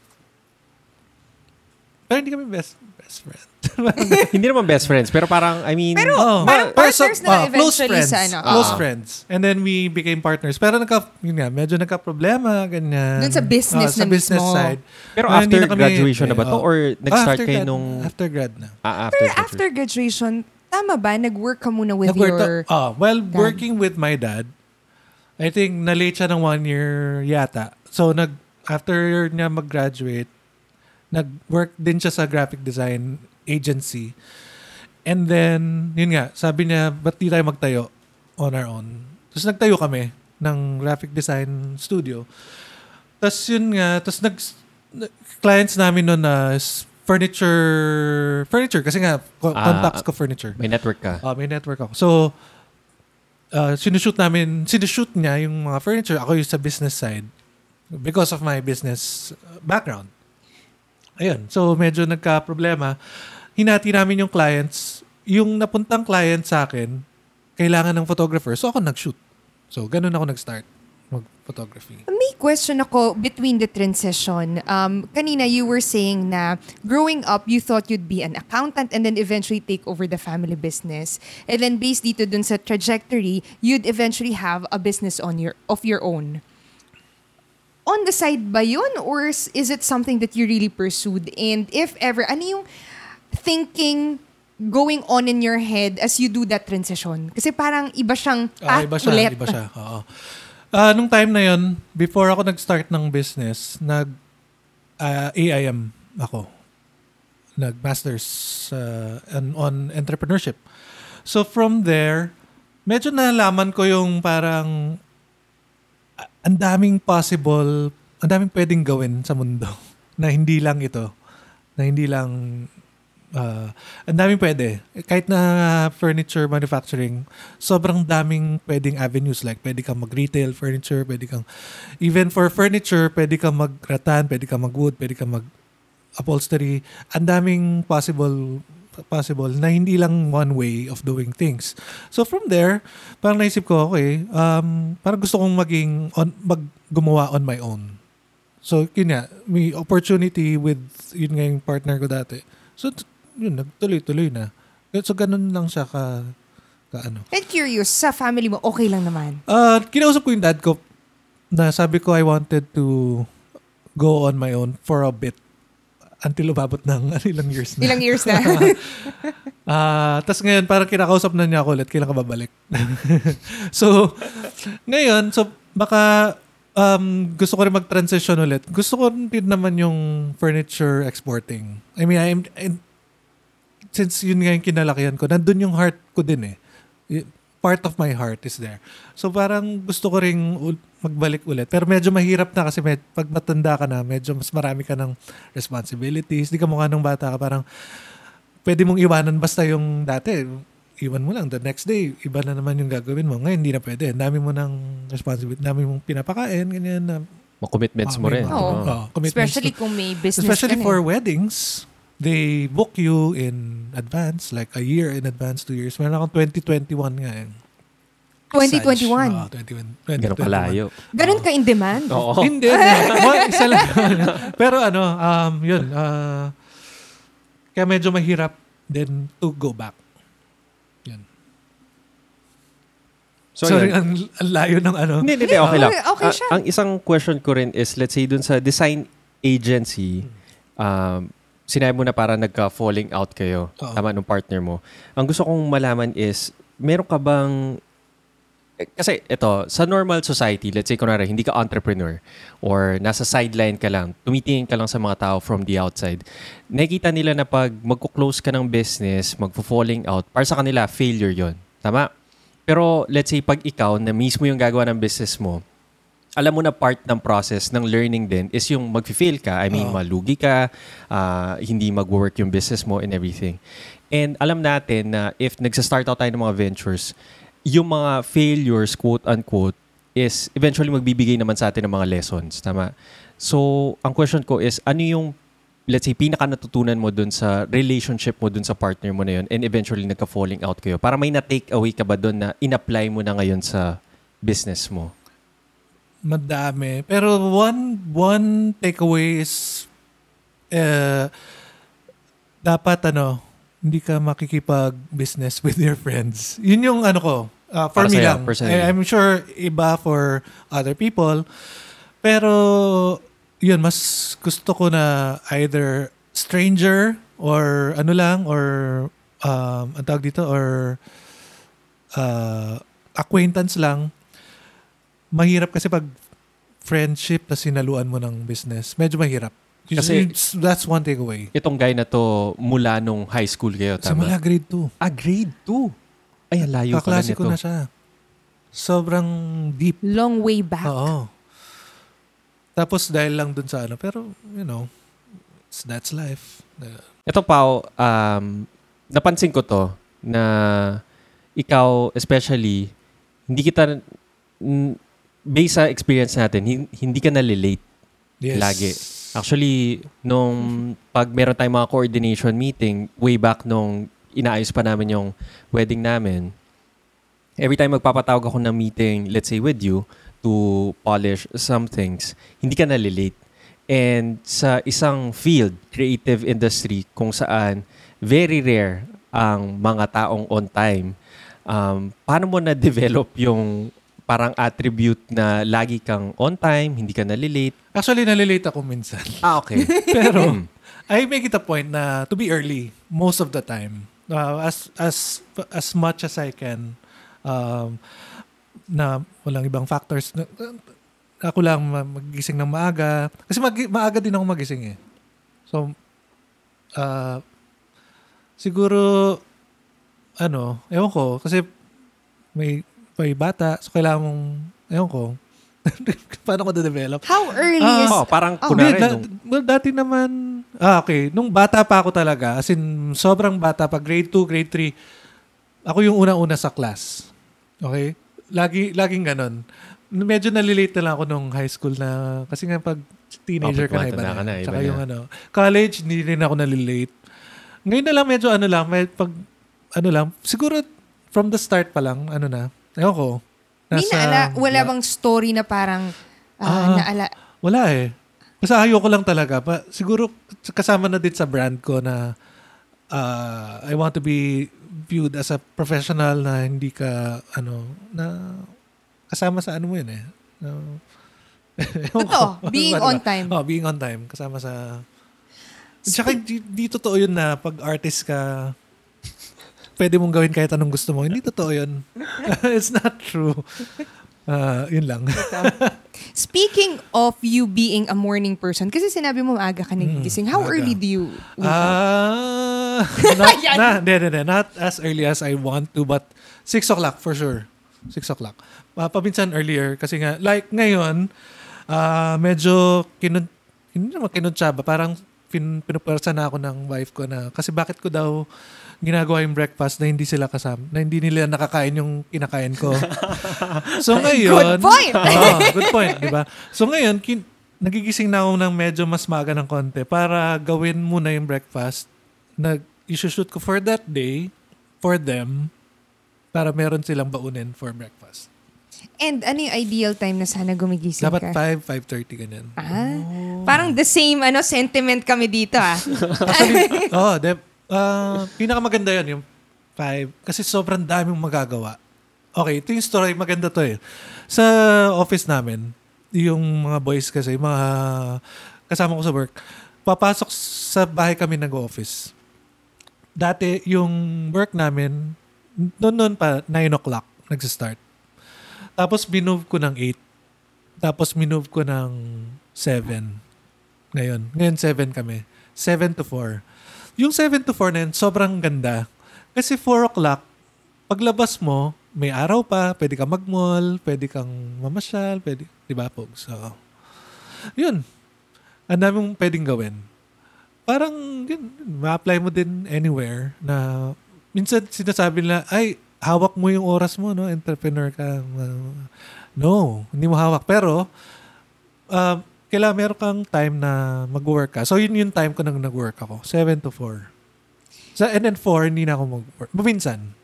Pero hindi kami best best friend. hindi naman best friends, pero parang, I mean, Pero, Oh. parang Pero so- partners na ah, close eventually friends. sa ano. Close Ah. friends. And then we became partners. Pero nagka, yun nga, medyo nagka-problema, ganyan. Dun sa business Ah, sa na business mismo. side. pero Ngayon, after na kami- graduation na ba to? eh, Or nag-start after kayo grad- nung, After grad na. ah, after Pero graduation? after graduation, tama ba? Nag-work ka muna with Nag-work your... to- ah, well, dad? working with my dad, I think na-late siya ng one year yata. So, nag, after niya mag-graduate, nag-work din siya sa graphic design agency. And then, yun nga, sabi niya, ba't di tayo magtayo on our own? Tapos nagtayo kami ng graphic design studio. Tapos yun nga, tapos nag, clients namin noon na furniture, furniture, kasi nga, Ah, contacts ko furniture. May network ka. Ah, may network ako. So, uh, sinushoot namin, sinushoot niya yung mga furniture. Ako yung sa business side because of my business uh, background. Ayun. So, medyo nagka-problema. Hinati namin yung clients. Yung napuntang client sa akin, kailangan ng photographer. So, ako nag-shoot. So, ganun ako nag-start mag-photography. May question ako between the transition. Um, kanina you were saying na growing up, you thought you'd be an accountant and then eventually take over the family business. And then based dito dun sa trajectory, you'd eventually have a business on your of your own. On the side ba yun? Or is it something that you really pursued? And if ever, ano yung thinking going on in your head as you do that transition? Kasi parang iba siyang path iba siya, ulit. iba siya. Oo. Ah, nung time na yon, before ako nag-start ng business, nag ah, AIM ako. Nag-masters ah, on, entrepreneurship. So from there, medyo nalaman ko yung parang ang daming possible, ang daming pwedeng gawin sa mundo na hindi lang ito. Na hindi lang ah, ang daming pwede. Kahit na furniture manufacturing, sobrang daming pwedeng avenues. Like, pwede kang mag-retail furniture, pwede kang, even for furniture, pwede kang mag-ratan, pwede kang mag-wood, pwede kang mag-upholstery. Ang daming possible possible na hindi lang one way of doing things. So from there, parang naisip ko, okay, um, parang gusto kong maging, on, mag, gumawa on my own. So, yun nga, may opportunity with, yun nga yung partner ko dati. So, t- yun, nagtuloy-tuloy na. So, ganun lang siya ka, ka ano. And curious, sa family mo, okay lang naman. Uh, kinausap ko yung dad ko na sabi ko I wanted to go on my own for a bit until umabot ng ano, ilang years na. Ilang years na. Ah, tas ngayon parang kinakausap na niya ako ulit, kailan ka babalik. so, ngayon, so baka um, gusto ko rin mag-transition ulit. Gusto ko din naman yung furniture exporting. I mean, I'm, I'm- since yun nga yung kinalakihan ko, nandun yung heart ko din eh. Part of my heart is there. So parang gusto ko ring ul- magbalik ulit. Pero medyo mahirap na kasi med- pag matanda ka na, medyo mas marami ka ng responsibilities. Di ka mukha nung bata ka. Parang pwede mong iwanan basta yung dati. Iwan mo lang. The next day, iba na naman yung gagawin mo. Ngayon, hindi na pwede. Ang dami mo ng responsibility. Ang dami mong pinapakain. Ganyan na. Mga commitments Ah, mo may rin. Oo. Oh, commitments Especially to- kung may business Especially for eh. weddings, they book you in advance, like a year in advance, two years. Meron akong 2021 nga eh. 2021. Oo, 2021. Ganun kalayo. Ganun ka in demand? Oo. Hindi. isa lang. Pero ano, um, yun. Uh, kaya medyo mahirap din to go back. Yun. So, Sorry, yun. ang, ang layo ng ano. Hindi, hindi, okay lang. Okay, okay Ah, siya. ang isang question ko rin is, let's say, dun sa design agency, um, sinabi mo na para nagka-falling out kayo, Oo. tama, nung partner mo. Ang gusto kong malaman is, meron ka bang kasi ito, sa normal society, let's say kunwari, hindi ka entrepreneur or nasa sideline ka lang, tumitingin ka lang sa mga tao from the outside, nakikita nila na pag magko-close ka ng business, magfo-falling out, para sa kanila, failure yon Tama? Pero let's say pag ikaw na mismo yung gagawa ng business mo, alam mo na part ng process ng learning din is yung mag-fail ka. I mean, malugi ka, ah, hindi mag-work yung business mo and everything. And alam natin na if nagsa-start out tayo ng mga ventures, yung mga failures, quote-unquote, is eventually magbibigay naman sa atin ng mga lessons. Tama? So, ang question ko is, ano yung, let's say, pinaka natutunan mo dun sa relationship mo dun sa partner mo na yun and eventually nagka-falling out kayo? Para may na-take away ka ba dun na in-apply mo na ngayon sa business mo? Madami. Pero one one takeaway is uh, dapat ano, hindi ka makikipag-business with your friends. Yun yung ano ko, uh, for Para me sa'yo, lang. personally. I'm sure iba for other people. Pero yun, mas gusto ko na either stranger or ano lang or um, ang tawag dito or uh, acquaintance lang mahirap kasi pag friendship na sinaluan mo ng business, medyo mahirap. Kasi- Kasi that's one takeaway. Itong guy na to mula nung high school kayo, Sa tama? mula grade 2. ah, grade 2. Ay, ang layo pala nito. ko na siya. Sobrang deep. Long way back. Oo. Tapos dahil lang dun sa ano, pero you know, it's, that's life. Ito, Pao, um, napansin ko to na ikaw especially, hindi kita, based sa experience natin, hin- hindi ka nalilate yes. lagi. Actually, nung pag meron tayong mga coordination meeting, way back nung inaayos pa namin yung wedding namin, every time magpapatawag ako ng meeting, let's say with you, to polish some things, hindi ka nalilate. And sa isang field, creative industry, kung saan very rare ang mga taong on time, um, paano mo na-develop yung parang attribute na lagi kang on time, hindi ka nalilate? Actually, nalilate ako minsan. Ah, okay. pero, I make it a point na to be early most of the time. Uh, as as as much as I can um, na walang ibang factors. Na, ako lang ma- magising ng maaga. Kasi mag- maaga din ako magising eh. So, uh, siguro, ano, ewan ko, kasi may, may bata, so kailangan mong, ewan ko, paano ko na-develop? How early Ah, is... oh, parang Oh, kunwari, Hindi, da- nung, well, dati naman, ah, okay. Nung bata pa ako talaga, as in, sobrang bata pa, grade 2, grade 3, ako yung una-una sa class. Okay? Lagi, laging ganon. Medyo nalilate na lang ako nung high school na, kasi nga pag teenager Oh, ka na, iba na. ka na, iba Tsaka na. yung ano, college, hindi rin ako nalilate. Ngayon na lang, medyo ano lang, may, pag, ano lang, siguro from the start pa lang, ano na, ewan ko. May naala, wala bang story na parang ah, Ah. naala... Wala eh. Kasi ayoko lang talaga. Pa, siguro kasama na din sa brand ko na uh, I want to be viewed as a professional na hindi ka ano na kasama sa ano mo yun eh. No. Totoo, being Ano on time. Oh, being on time. Kasama sa... Tsaka di, di totoo yun na pag artist ka, pwede mong gawin kahit anong gusto mo. Hindi totoo yun. It's not true. Ah, yun lang. Speaking of you being a morning person, kasi sinabi mo maaga ka nagigising. How maaga. early do you wake up? Ah, not, na, hindi, hindi. not as early as I want to, but 6 o'clock for sure. 6 o'clock. Uh, paminsan earlier, kasi nga, like ngayon, ah medyo kinun, hindi naman kinuntsaba, parang pin, pinupersa na ako ng wife ko na, kasi bakit ko daw ginagawa yung breakfast na hindi sila kasama, na hindi nila nakakain yung kinakain ko. so ngayon, Good point! Oo, good point, di ba? So ngayon, kin- nagigising na ako ng medyo mas maga ng konti para gawin muna yung breakfast na isushoot ko for that day, for them, para meron silang baunin for breakfast. And ano yung ideal time na sana gumigising Dapat ka? 5, 5.30 ganyan. Ah, parang the same ano sentiment kami dito ah. Actually, oh, de, ah, pinakamaganda yun, yung 5. Kasi sobrang daming magagawa. Okay, ito yung story, maganda to eh. Sa office namin, yung mga boys kasi, mga kasama ko sa work, papasok sa bahay kami nag-office. Dati, yung work namin, noon noon pa, 9 o'clock, nagsa-start. Tapos, minove ko ng 8. Tapos, minove ko ng 7. Ngayon. Ngayon, 7 kami. 7 to 4. Yung 7 to 4 na yun, sobrang ganda. Kasi 4 o'clock, paglabas mo, may araw pa, pwede kang mag-mall, pwede kang mamasyal, pwede, di ba, Pogs? So, yun. Ang dami mong pwedeng gawin. Parang, yun, ma-apply mo din anywhere na, minsan sinasabi nila, ay, hawak mo yung oras mo, no? Entrepreneur ka. No, hindi mo hawak. Pero, uh, kailangan meron kang time na mag-work ka. So, yun yung time ko nang nag-work ako. 7 to 4. Sa, and then 4, hindi na ako mag-work. Minsan.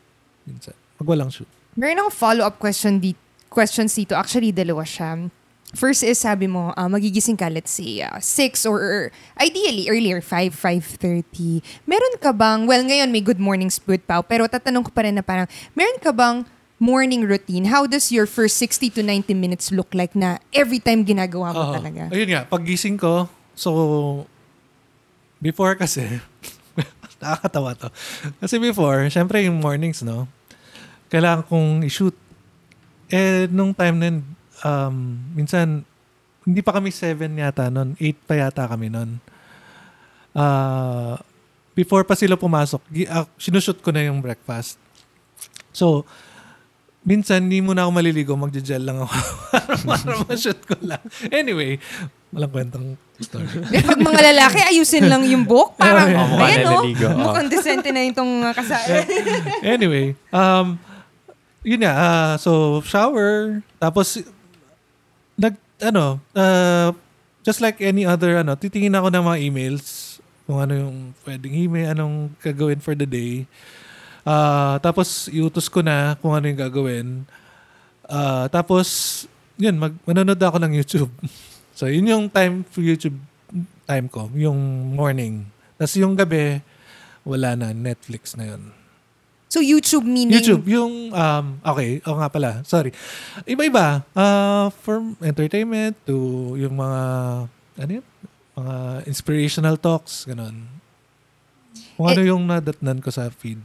Minsan. Magwalang shoot. Meron akong follow-up question di- questions dito. Actually, dalawa siya. First is, sabi mo, ah, magigising ka, let's say, 6 or ideally earlier, 5, 5.30. Meron ka bang, well, ngayon may good morning split pao, pero tatanong ko pa rin na parang, meron ka bang morning routine? How does your first 60 to 90 minutes look like na every time ginagawa mo Oo. talaga? Ayun nga, paggising ko, so, before kasi, nakakatawa to. Kasi before, syempre yung mornings, no? Kailangan kong i-shoot. Eh, nung time na um, minsan, hindi pa kami 7 yata nun. 8 pa yata kami nun. Ah, before pa sila pumasok, gi- ah, sinushoot ko na yung breakfast. So, minsan, hindi mo na ako maliligo, magja-gel lang ako para, para ma-shoot ko lang. Anyway, walang kwentang story. Pag mga lalaki, ayusin lang yung book. Parang, Oh, ayan o. Oh. mukhang decente na itong uh, kasal. anyway, um, yun nga, ah, so shower, tapos nag, ano, uh, just like any other, ano, titingin ako ng mga emails, kung ano yung pwedeng email, anong gagawin for the day. Ah, tapos iutos ko na kung ano yung gagawin. Ah, tapos, yun, mag, manonood ako ng YouTube. so, yun yung time for YouTube time ko, yung morning. Tapos yung gabi, wala na, Netflix na yun. So, YouTube meaning? YouTube, yung, um, okay, o nga pala, sorry. Iba-iba, uh, from entertainment to yung mga, ano yun? Mga inspirational talks, ganun. Kung ano Eh- yung nadatnan ko sa feed.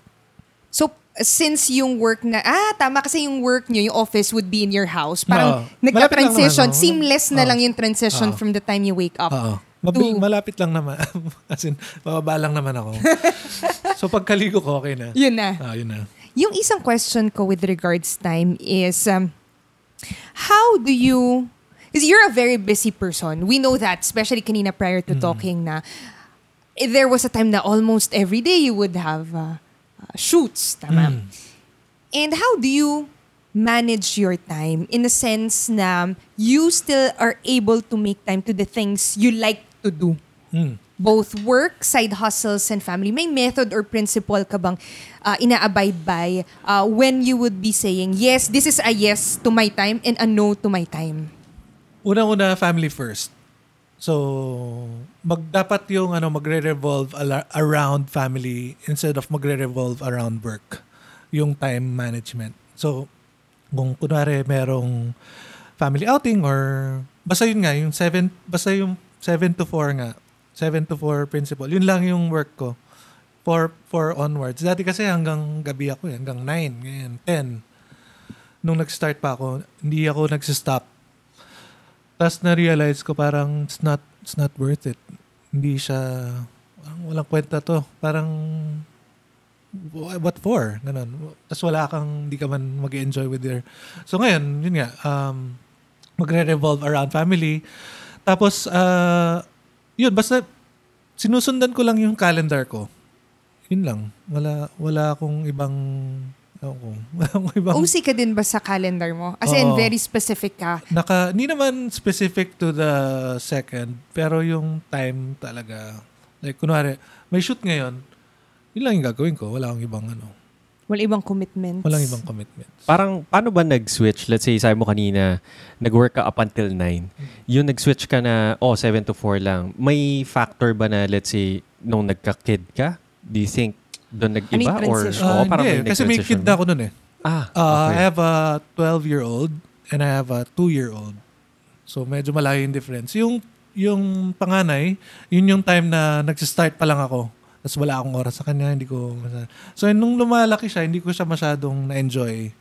So, since yung work na, ah, tama kasi yung work nyo, yung office would be in your house. Parang Oo. Malapit lang nagka-transition, naman, no? seamless na Oo. lang yung transition from the time you wake up. Oo. To- malapit lang naman. As in, bababa lang naman ako. so, pagkaligo ko, okay na. Yun na. Ah, yun na. Yung isang question ko with regards time is, um, how do you, because you're a very busy person. We know that, especially kanina prior to talking na, eh, there was a time na almost every day you would have uh, uh, shoots, tama? Mm. And how do you manage your time in the sense na you still are able to make time to the things you like to do? Mm. Both work, side hustles, and family. May method or principle ka bang uh, ina-abide by uh, when you would be saying, yes, this is a yes to my time and a no to my time? Unang-una, family first. So, mag dapat yung ano magre-revolve ala- around family instead of magre-revolve around work. Yung time management. So, kung kunwari merong family outing or basta yun nga, yung 7 basta yung 7 to 4 nga. 7 to 4 principle. Yun lang yung work ko. 4 4 onwards. Dati kasi hanggang gabi ako, eh, hanggang 9, ngayon 10. nung nag-start pa ako, hindi ako nag-stop. Tapos na-realize ko parang it's not, it's not worth it. Hindi siya, parang walang kwenta to. Parang, what for? Ganun. Tapos wala kang, hindi ka man mag-enjoy with your... So ngayon, yun nga, um, magre-revolve around family. Tapos, uh, yun, basta sinusundan ko lang yung calendar ko. Yun lang. Wala, wala akong ibang Akong ibang... OC ka din ba sa calendar mo? As in, Oo. very specific ka. Naka, hindi naman specific to the second, pero yung time talaga. Like, kunwari, may shoot ngayon, yun lang yung gagawin ko. Wala akong ibang ano. Wala ibang commitments. Walang ibang commitments. Parang, paano ba nag-switch? Let's say, sabi mo kanina, nag-work ka up until 9. Yung nag-switch ka na, oh, 7 to 4 lang. May factor ba na, let's say, nung nagka-kid ka? Do you think doon nag-iba? Ano or, oo, Ah, parang hindi, may kasi may kid na ako nun eh. Ah, Uh, okay. I have a 12-year-old and I have a 2-year-old. So, medyo malayo yung difference. Yung, yung panganay, yun yung time na nag-start pa lang ako. Tapos wala akong oras sa kanya, hindi ko... So, nung lumalaki siya, hindi ko siya masyadong na-enjoy.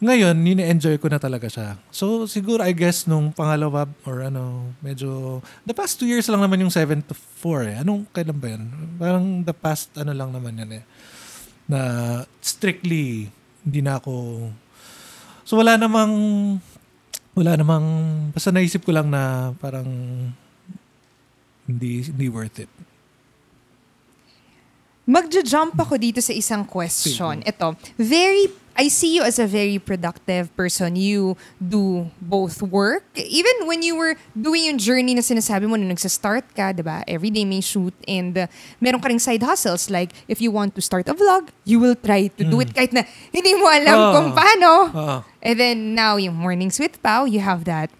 Ngayon, nini-enjoy ko na talaga siya. So, siguro, I guess, nung pangalawa, or ano, medyo... The past two years lang naman yung 7 to 4 eh. Anong, kailan ba yan? Parang the past, ano lang naman yan eh. Na strictly, hindi na ako... So, wala namang... Wala namang... Basta naisip ko lang na parang hindi hindi worth it. Magja-jump ako dito sa isang question. Ito, very, I see you as a very productive person. You do both work. Even when you were doing yung journey na sinasabi mo na nagsa-start ka, di ba? Every day may shoot and uh, meron ka ring side hustles. Like, if you want to start a vlog, you will try to do it kahit na hindi mo alam Oh. kung paano. Oo. And then now, yung Mornings with Pao, you have that.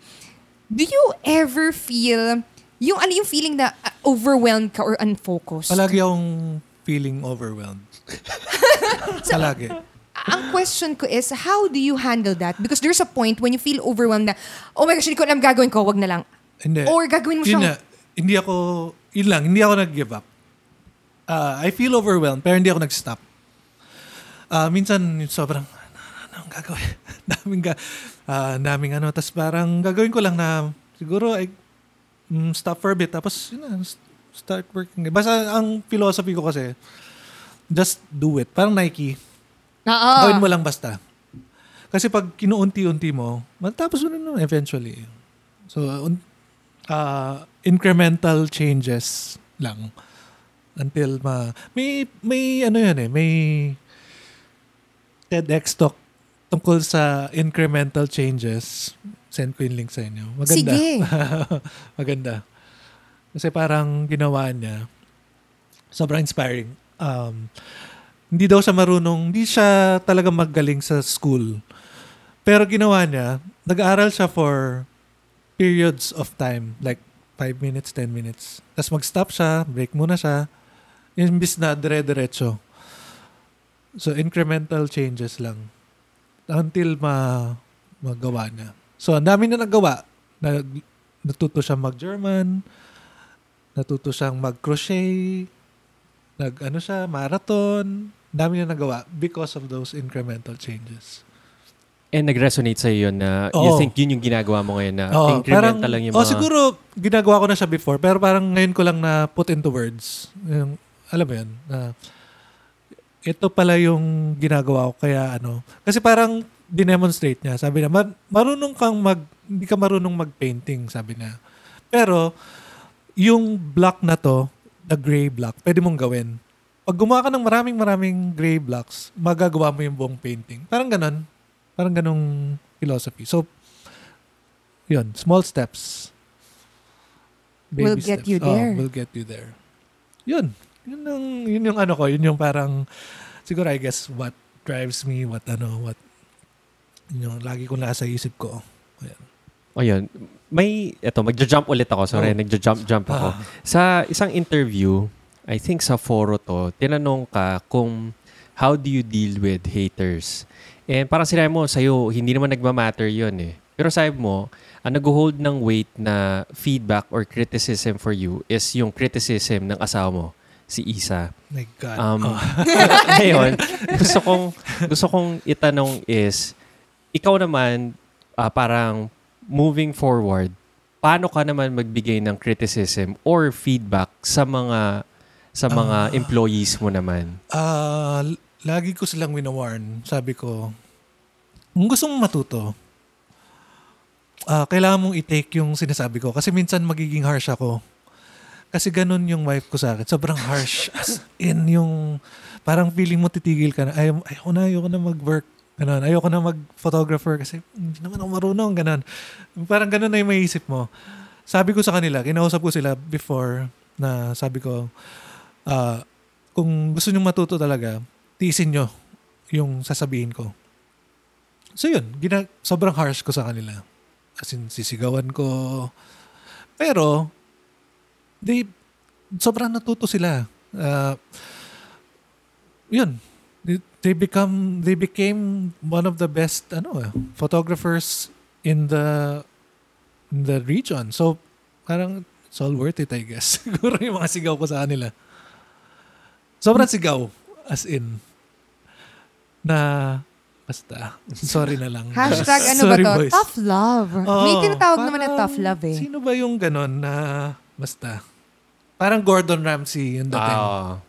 Do you ever feel, yung ano yung feeling na uh, overwhelmed ka or unfocused? Palagi akong feeling overwhelmed. Palagi. Ang question ko is, how do you handle that? Because there's a point when you feel overwhelmed na, oh my gosh, hindi ko alam gagawin ko, wag na lang. Hindi. Or gagawin mo siyang, na, hindi ako, yun lang, hindi ako nag-give up. Ah, I feel overwhelmed, pero hindi ako nag-stop. Ah, minsan, sobrang, ano, ano, ang gagawin? daming, ga, ah, daming ano, tapos parang gagawin ko lang na, siguro, I, mm, stop for a bit, tapos, yun na, start working. Basta, ang philosophy ko kasi, just do it. Parang Nike. Oo. Gawin mo lang basta. Kasi pag kinuunti-unti mo, matapos mo na naman eventually. So, un- uh, incremental changes lang until ma may may ano yan eh may TEDx talk tungkol sa incremental changes send ko yung link sa inyo maganda Sige. maganda kasi parang ginawa niya sobrang inspiring um, hindi daw siya marunong, hindi siya talaga magaling sa school. Pero ginawa niya, nag-aaral siya for periods of time, like 5 minutes, 10 minutes. Tapos mag-stop siya, break muna siya, imbis na dire-diretso. So, incremental changes lang. Until ma magawa niya. So, ang dami na nagawa. Nag, natuto siya mag-German, natuto siyang mag-crochet, nag ano siya, marathon, dami na nagawa because of those incremental changes. And nag-resonate sa'yo yun na you Oo. think yun yung ginagawa mo ngayon na Oo, incremental lang yung oh, mga... siguro ginagawa ko na siya before, pero parang ngayon ko lang na put into words. Yung, alam mo yun, na ito pala yung ginagawa ko, kaya ano. Kasi parang dinemonstrate niya. Sabi niya, "Ma- marunong kang mag, hindi ka marunong mag-painting, sabi niya. Pero, yung block na to, the gray block, pwede mong gawin. Pag gumawa ka ng maraming maraming gray blocks, magagawa mo yung buong painting. Parang ganon. Parang ganong philosophy. So, yun, small steps. Will get you there. Oh, will get you there. Yun. Yun yung, yun yung ano ko, yun yung parang, siguro I guess what drives me, what ano, what, yun yung lagi ko nasa isip ko. Ayan. O yun. May, eto, magja-jump ulit ako. Sorry, Oh. nagja-jump-jump ako. Ah. Sa isang interview, I think sa foro to, tinanong ka kung how do you deal with haters? And parang sinabi mo, sa'yo, hindi naman nagmamatter yun eh. Pero sabi mo, ang nag-hold ng weight na feedback or criticism for you is yung criticism ng asawa mo, si Isa. My God. Um, Oh. ngayon, gusto kong, gusto kong itanong is, ikaw naman, ah, parang moving forward, paano ka naman magbigay ng criticism or feedback sa mga sa mga employees mo naman? Ah, l- lagi ko silang winawarn. Sabi ko, kung gusto mong matuto, ah, kailangan mong i-take yung sinasabi ko. Kasi minsan magiging harsh ako. Kasi ganun yung wife ko sa akin. Sobrang harsh. As in yung, parang feeling mo titigil ka na. Ayaw, ayoko na, ayoko na mag-work. Ganun. Ayoko na mag-photographer kasi hindi naman ako marunong. Ganun. Parang ganun na yung maiisip mo. Sabi ko sa kanila, kinausap ko sila before na sabi ko, ah, kung gusto nyo matuto talaga, tiisin nyo yung sasabihin ko. So yun, gina- sobrang harsh ko sa kanila. As in, sisigawan ko. Pero, they, sobrang natuto sila. Ah, yun, they, they become, they became one of the best, ano, eh, photographers in the, in the region. So, parang, it's all worth it, I guess. Siguro yung mga sigaw ko sa kanila. Sobrang sigaw. As in, na, basta, sorry na lang. Hashtag ano ba Sorry, to? boys. Tough love. May Oo, tinatawag naman na tough love eh. Sino ba yung ganon na, basta, parang Gordon Ramsay yung dating. Ah,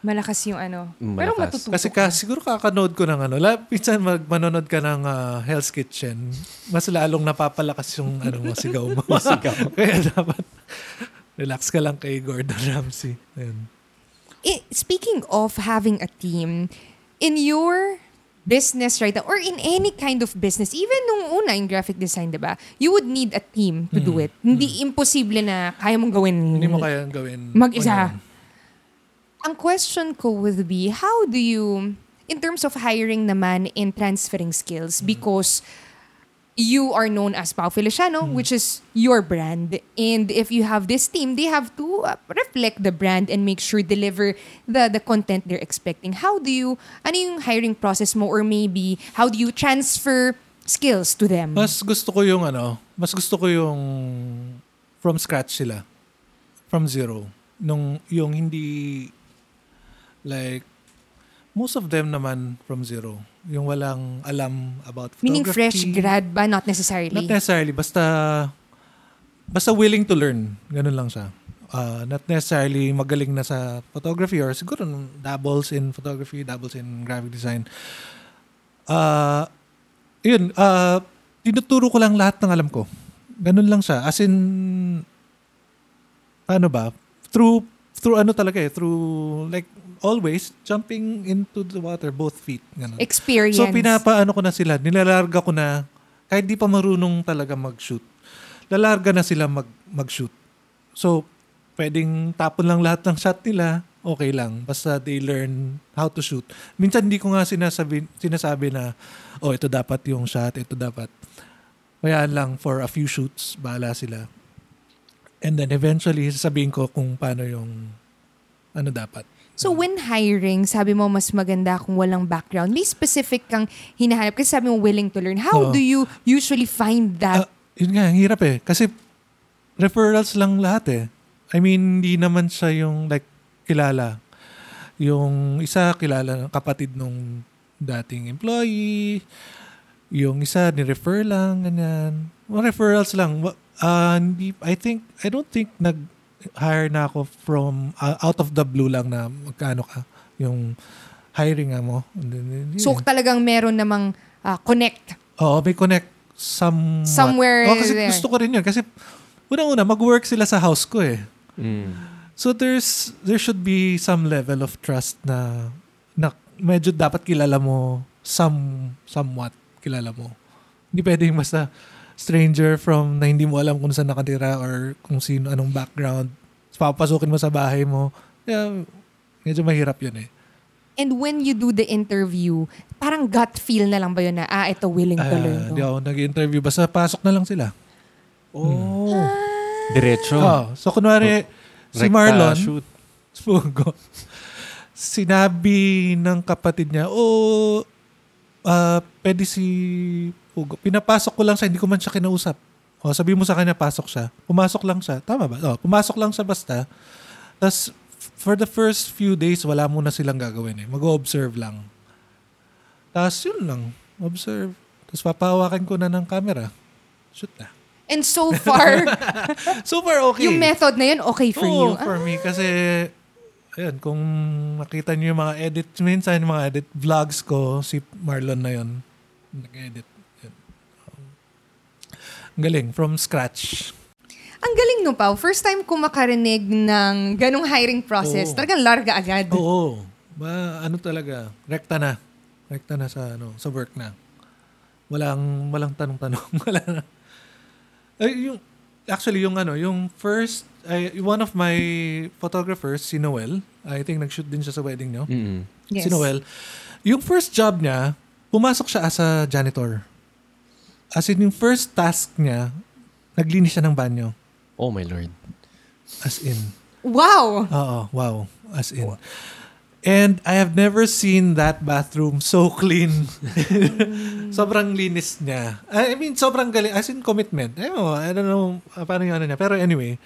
Malakas yung ano. Mm, Pero malakas. matututo Kasi ka. siguro kakanood ko ng ano, la, minsan mag, manonood ka ng ah, Hell's Kitchen, mas lalong napapalakas yung ano mo, sigaw mo. Kaya dapat, relax ka lang kay Gordon Ramsay. Ayun. I- speaking of having a team, in your business right now, or in any kind of business, even nung una yung graphic design, di ba? You would need a team to do it. Hindi imposible na kaya mong gawin Mm. Hindi mo kayang gawin. mag-isa. Ano. Ang question ko would be, how do you, in terms of hiring naman and transferring skills, because you are known as Pao Feliciano, which is your brand. And if you have this team, they have to uh, reflect the brand and make sure deliver the the content they're expecting. How do you, ano yung hiring process mo or maybe how do you transfer skills to them? Mas gusto ko yung ano, mas gusto ko yung from scratch sila. From zero. Nung yung hindi like most of them naman from zero. Yung walang alam about photography. Meaning fresh grad ba? Not necessarily. Not necessarily. Basta basta willing to learn. Ganun lang siya. Uh, not necessarily magaling na sa photography or siguro dabbles in photography, dabbles in graphic design. Uh, yun, uh, tinuturo ko lang lahat ng alam ko. Ganun lang siya. As in, paano ba? Through, through ano talaga eh, through like always jumping into the water, both feet. Ganun. Experience. So pinapaano ko na sila, nilalarga ko na kahit di pa marunong talaga mag-shoot. Lalarga na sila mag mag-shoot. So pwedeng tapon lang lahat ng shot nila, okay lang. Basta they learn how to shoot. Minsan hindi ko nga sinasabi, sinasabi na, oh, ito dapat yung shot, ito dapat. Kaya lang for a few shoots, bahala sila. And then eventually, sasabihin ko kung paano yung ano dapat. So when hiring, sabi mo mas maganda kung walang background. May specific kang hinahanap kasi sabi mo willing to learn. How Oo. do you usually find that? Ah, yun nga, ang hirap eh. Kasi referrals lang lahat eh. I mean, hindi naman siya yung like kilala. Yung isa kilala ng kapatid nung dating employee. Yung isa ni-refer lang, ganyan. Mga referrals lang. Wa- ah, hindi, I think, I don't think nag-hire na ako from ah, out of the blue lang na magkano ka. Yung hiring nga mo. So talagang meron namang ah, connect. Oo, may connect some Somewhere Oh, kasi there. gusto ko rin yun. Kasi unang-una, mag-work sila sa house ko eh. mm. So there's, there should be some level of trust na, na medyo dapat kilala mo some, somewhat kilala mo. Hindi pwedeng basta stranger from na hindi mo alam kung saan nakatira or kung sino, anong background. Papasukin mo sa bahay mo. Kaya medyo mahirap yun eh. And when you do the interview, parang gut feel na lang ba yun na, ah, ito willing to Ah, learn. Hindi ako nag-interview. Basta pasok na lang sila. Oh. Ah. Diretso. Oh, so kunwari, si Rekta Marlon, shoot. Pugo. Sinabi ng kapatid niya, oh, ah, pwede si Pugo. Pinapasok ko lang siya, hindi ko man siya kinausap. O, sabi mo sa kanya, pasok siya. Pumasok lang siya. Tama ba? O, pumasok lang siya basta. Tapos, for the first few days, wala muna silang gagawin eh. Mag-observe lang. Tapos, yun lang. observe. Tapos papahawakan ko na ng camera. Shoot na. And so far, Super okay. yung method na yun okay for you. Oo, for me. Kasi, ayun, kung makita niyo yung mga edit, minsan yung mga edit vlogs ko, si Marlon na yun. Nag-edit. Yun. Ang galing, from scratch. Ang galing no, Pao. First time ko makarinig ng ganong hiring process. Oo. Talagang larga agad. Oo. Ba, ano talaga, rekta na. Rekta na sa, ano, sa work na. Walang, walang tanong-tanong. Wala na. Ay, yung, actually, yung ano, yung first, ay, one of my photographers, si Noel, I think nag-shoot din siya sa wedding nyo. Mm-mm. Yes. Si Noel. Yung first job niya, pumasok siya as a janitor. As in, yung first task niya, naglinis siya ng banyo. Oh my lord. As in. Wow! Oo, wow. As in. And I have never seen that bathroom so clean. sobrang linis niya. I mean, sobrang galing. As in commitment. I don't know, I don't know paano yung ano niya. Pero anyway,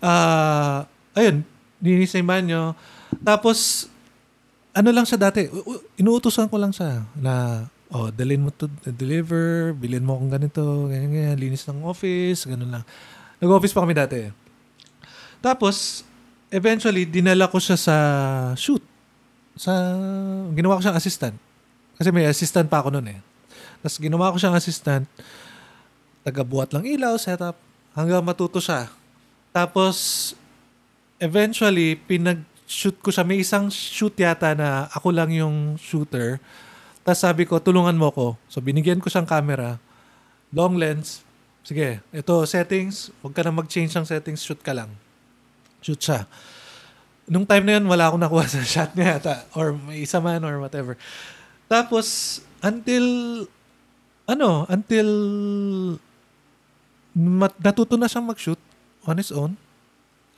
uh, ayun, linis na yung banyo. Tapos, ano lang siya dati, inuutosan ko lang siya na, oh, dalhin mo to deliver, bilhin mo akong ganito, ganyan, ganyan, linis ng office, ganun lang. Nag-office pa kami dati. Tapos, eventually, dinala ko siya sa shoot. Sa, ginawa ko siyang assistant. Kasi may assistant pa ako noon eh. Tapos ginawa ko siyang assistant. Tagabuhat lang ilaw, setup. Hanggang matuto siya. Tapos, eventually, pinag-shoot ko siya. May isang shoot yata na ako lang yung shooter. Tapos sabi ko, tulungan mo ko. So, binigyan ko siyang camera. Long lens. Sige, ito, settings. Huwag ka na mag-change ng settings. Shoot ka lang. Shoot siya. Nung time na yun, wala akong nakuha sa shot niya yata. Or may isa man or whatever. Tapos, until, ano, until mat, natuto na siyang mag-shoot on his own.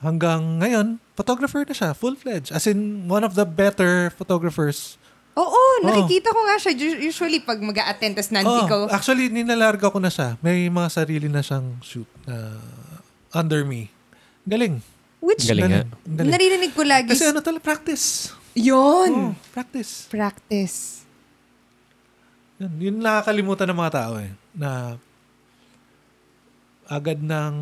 Hanggang ngayon, photographer na siya, full-fledged. As in, one of the better photographers. Oo, nakikita ko nga siya. Us- Usually, pag mag attend tas nanti Oh, ko. actually, ninalarga ko na siya. May mga sarili na siyang shoot na under me. Galing. Which, Galing nga. Galing. naririnig ko lagi. Kasi ano talaga, practice. Yun! Oh, practice. Practice. Yun, yun nakakalimutan ng mga tao eh. Na agad ng,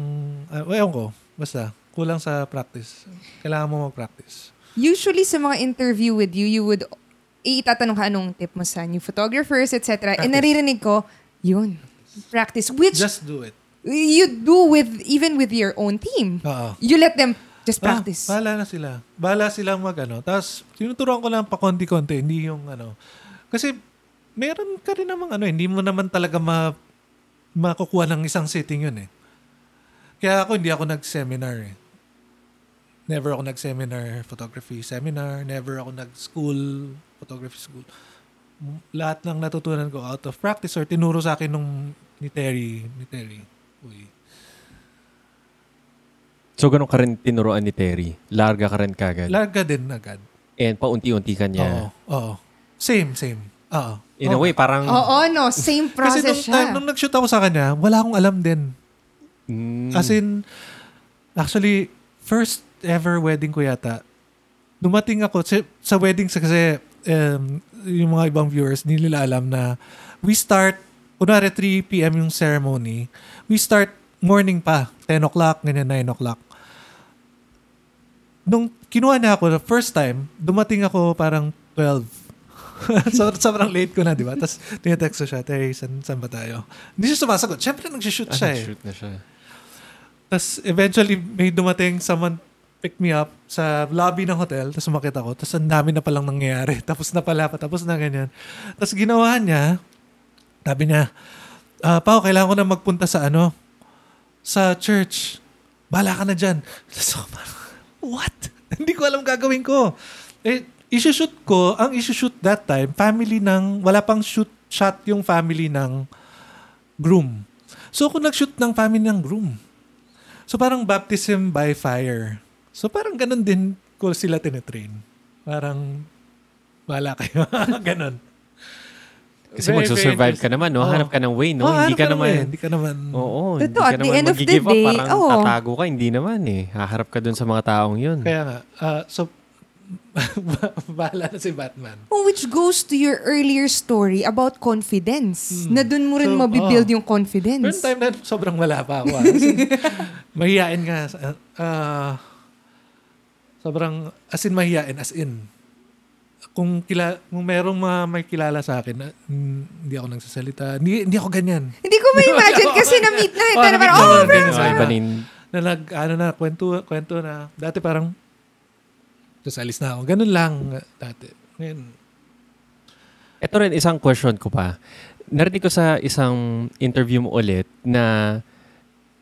uh, ewan ko, basta, kulang sa practice. Kailangan mo mag-practice. Usually, sa mga interview with you, you would, itatanong ka anong tip mo sa new photographers, etc. And naririnig ko, yun. Practice. Which Just do it. you do with, even with your own team. Oo. You let them just practice. Ah, bahala na sila. Bahala silang mag ano. Tapos, tinuturuan ko lang pa konti-konti. Hindi yung ano. Kasi, meron ka rin namang ano. Hindi mo naman talaga ma, makukuha ng isang sitting yun eh. Kaya ako, hindi ako nag-seminar eh. Never ako nag-seminar photography seminar. Never ako nag-school photography school. Lahat ng natutunan ko out of practice or tinuro sa akin nung ni Terry. Ni Terry. Uy. So, ganun ka rin tinuruan ni Terry. Larga ka rin kagad. Larga din agad. And paunti-unti ka niya. Oo. Oo. Same, same. Oo. In a Oo. way, parang... Oo, no. Same Kasi process nung, siya. time, nung nag-shoot ako sa kanya, wala akong alam din. Mm, As in, actually, first ever wedding ko yata, dumating ako, sa, sa wedding sa- kasi um, yung mga ibang viewers, hindi nila alam na we start, kunwari 3 p.m. yung ceremony, we start morning pa, 10 o'clock, ganyan, 9 o'clock. Nung kinuha niya ako the first time, dumating ako parang 12. so, sobrang late ko na, di ba? Tapos, tinetext ko siya, Terry, san, saan ba tayo? Hindi siya sumasagot. Siyempre, nagsishoot ah, siya eh. nag-shoot na siya. Tapos eventually may dumating someone pick me up sa lobby ng hotel. Tapos sumakit ako. Tapos ang dami na palang nangyayari. Tapos na pala, tapos na ganyan. Tapos ginawa niya, sabi niya, ah Pao, kailangan ko na magpunta sa ano, sa church. Bala ka na dyan. Tapos ako parang, what? Hindi ko alam gagawin ko. Eh, isushoot ko, ang isushoot that time, family ng, wala pang shoot shot yung family ng groom. So ako nag-shoot ng family ng groom. So parang baptism by fire. So parang ganun din ko sila tinetrain. Parang wala kayo. ganun. Kasi Very, magsusurvive very ka naman, no? Oo. Hanap ka ng way, no? Oh, hindi ka naman... way. Hindi ka naman. Oo, Totoo, hindi ka at the naman end of the mag-give up. day, Parang oo. tatago ka, hindi naman eh. Haharap ka dun sa mga taong yun. Kaya nga. ah, so, bahala na si Batman. Oh, which goes to your earlier story about confidence. Hmm. Na dun mo rin So, mabibuild oh. yung confidence. Pero time na sobrang wala pa ako. ah. Kasi mahihain nga. ah, sobrang, as in mahihain, as in. Kung, kila, kung merong mga may kilala sa akin, na, mm, hindi ako nagsasalita. Hindi, hindi ako ganyan. Hindi ko ma-imagine kasi na-meet na kita Oh, na na-meet parang, na oh, friends. ganyan. So, iba rin. Na nag, ano na, kwento, kwento na. Dati parang, tapos alis na ako. Ganun lang dati. Ngayon, Ito rin isang question ko pa. Narinig ko sa isang interview mo ulit na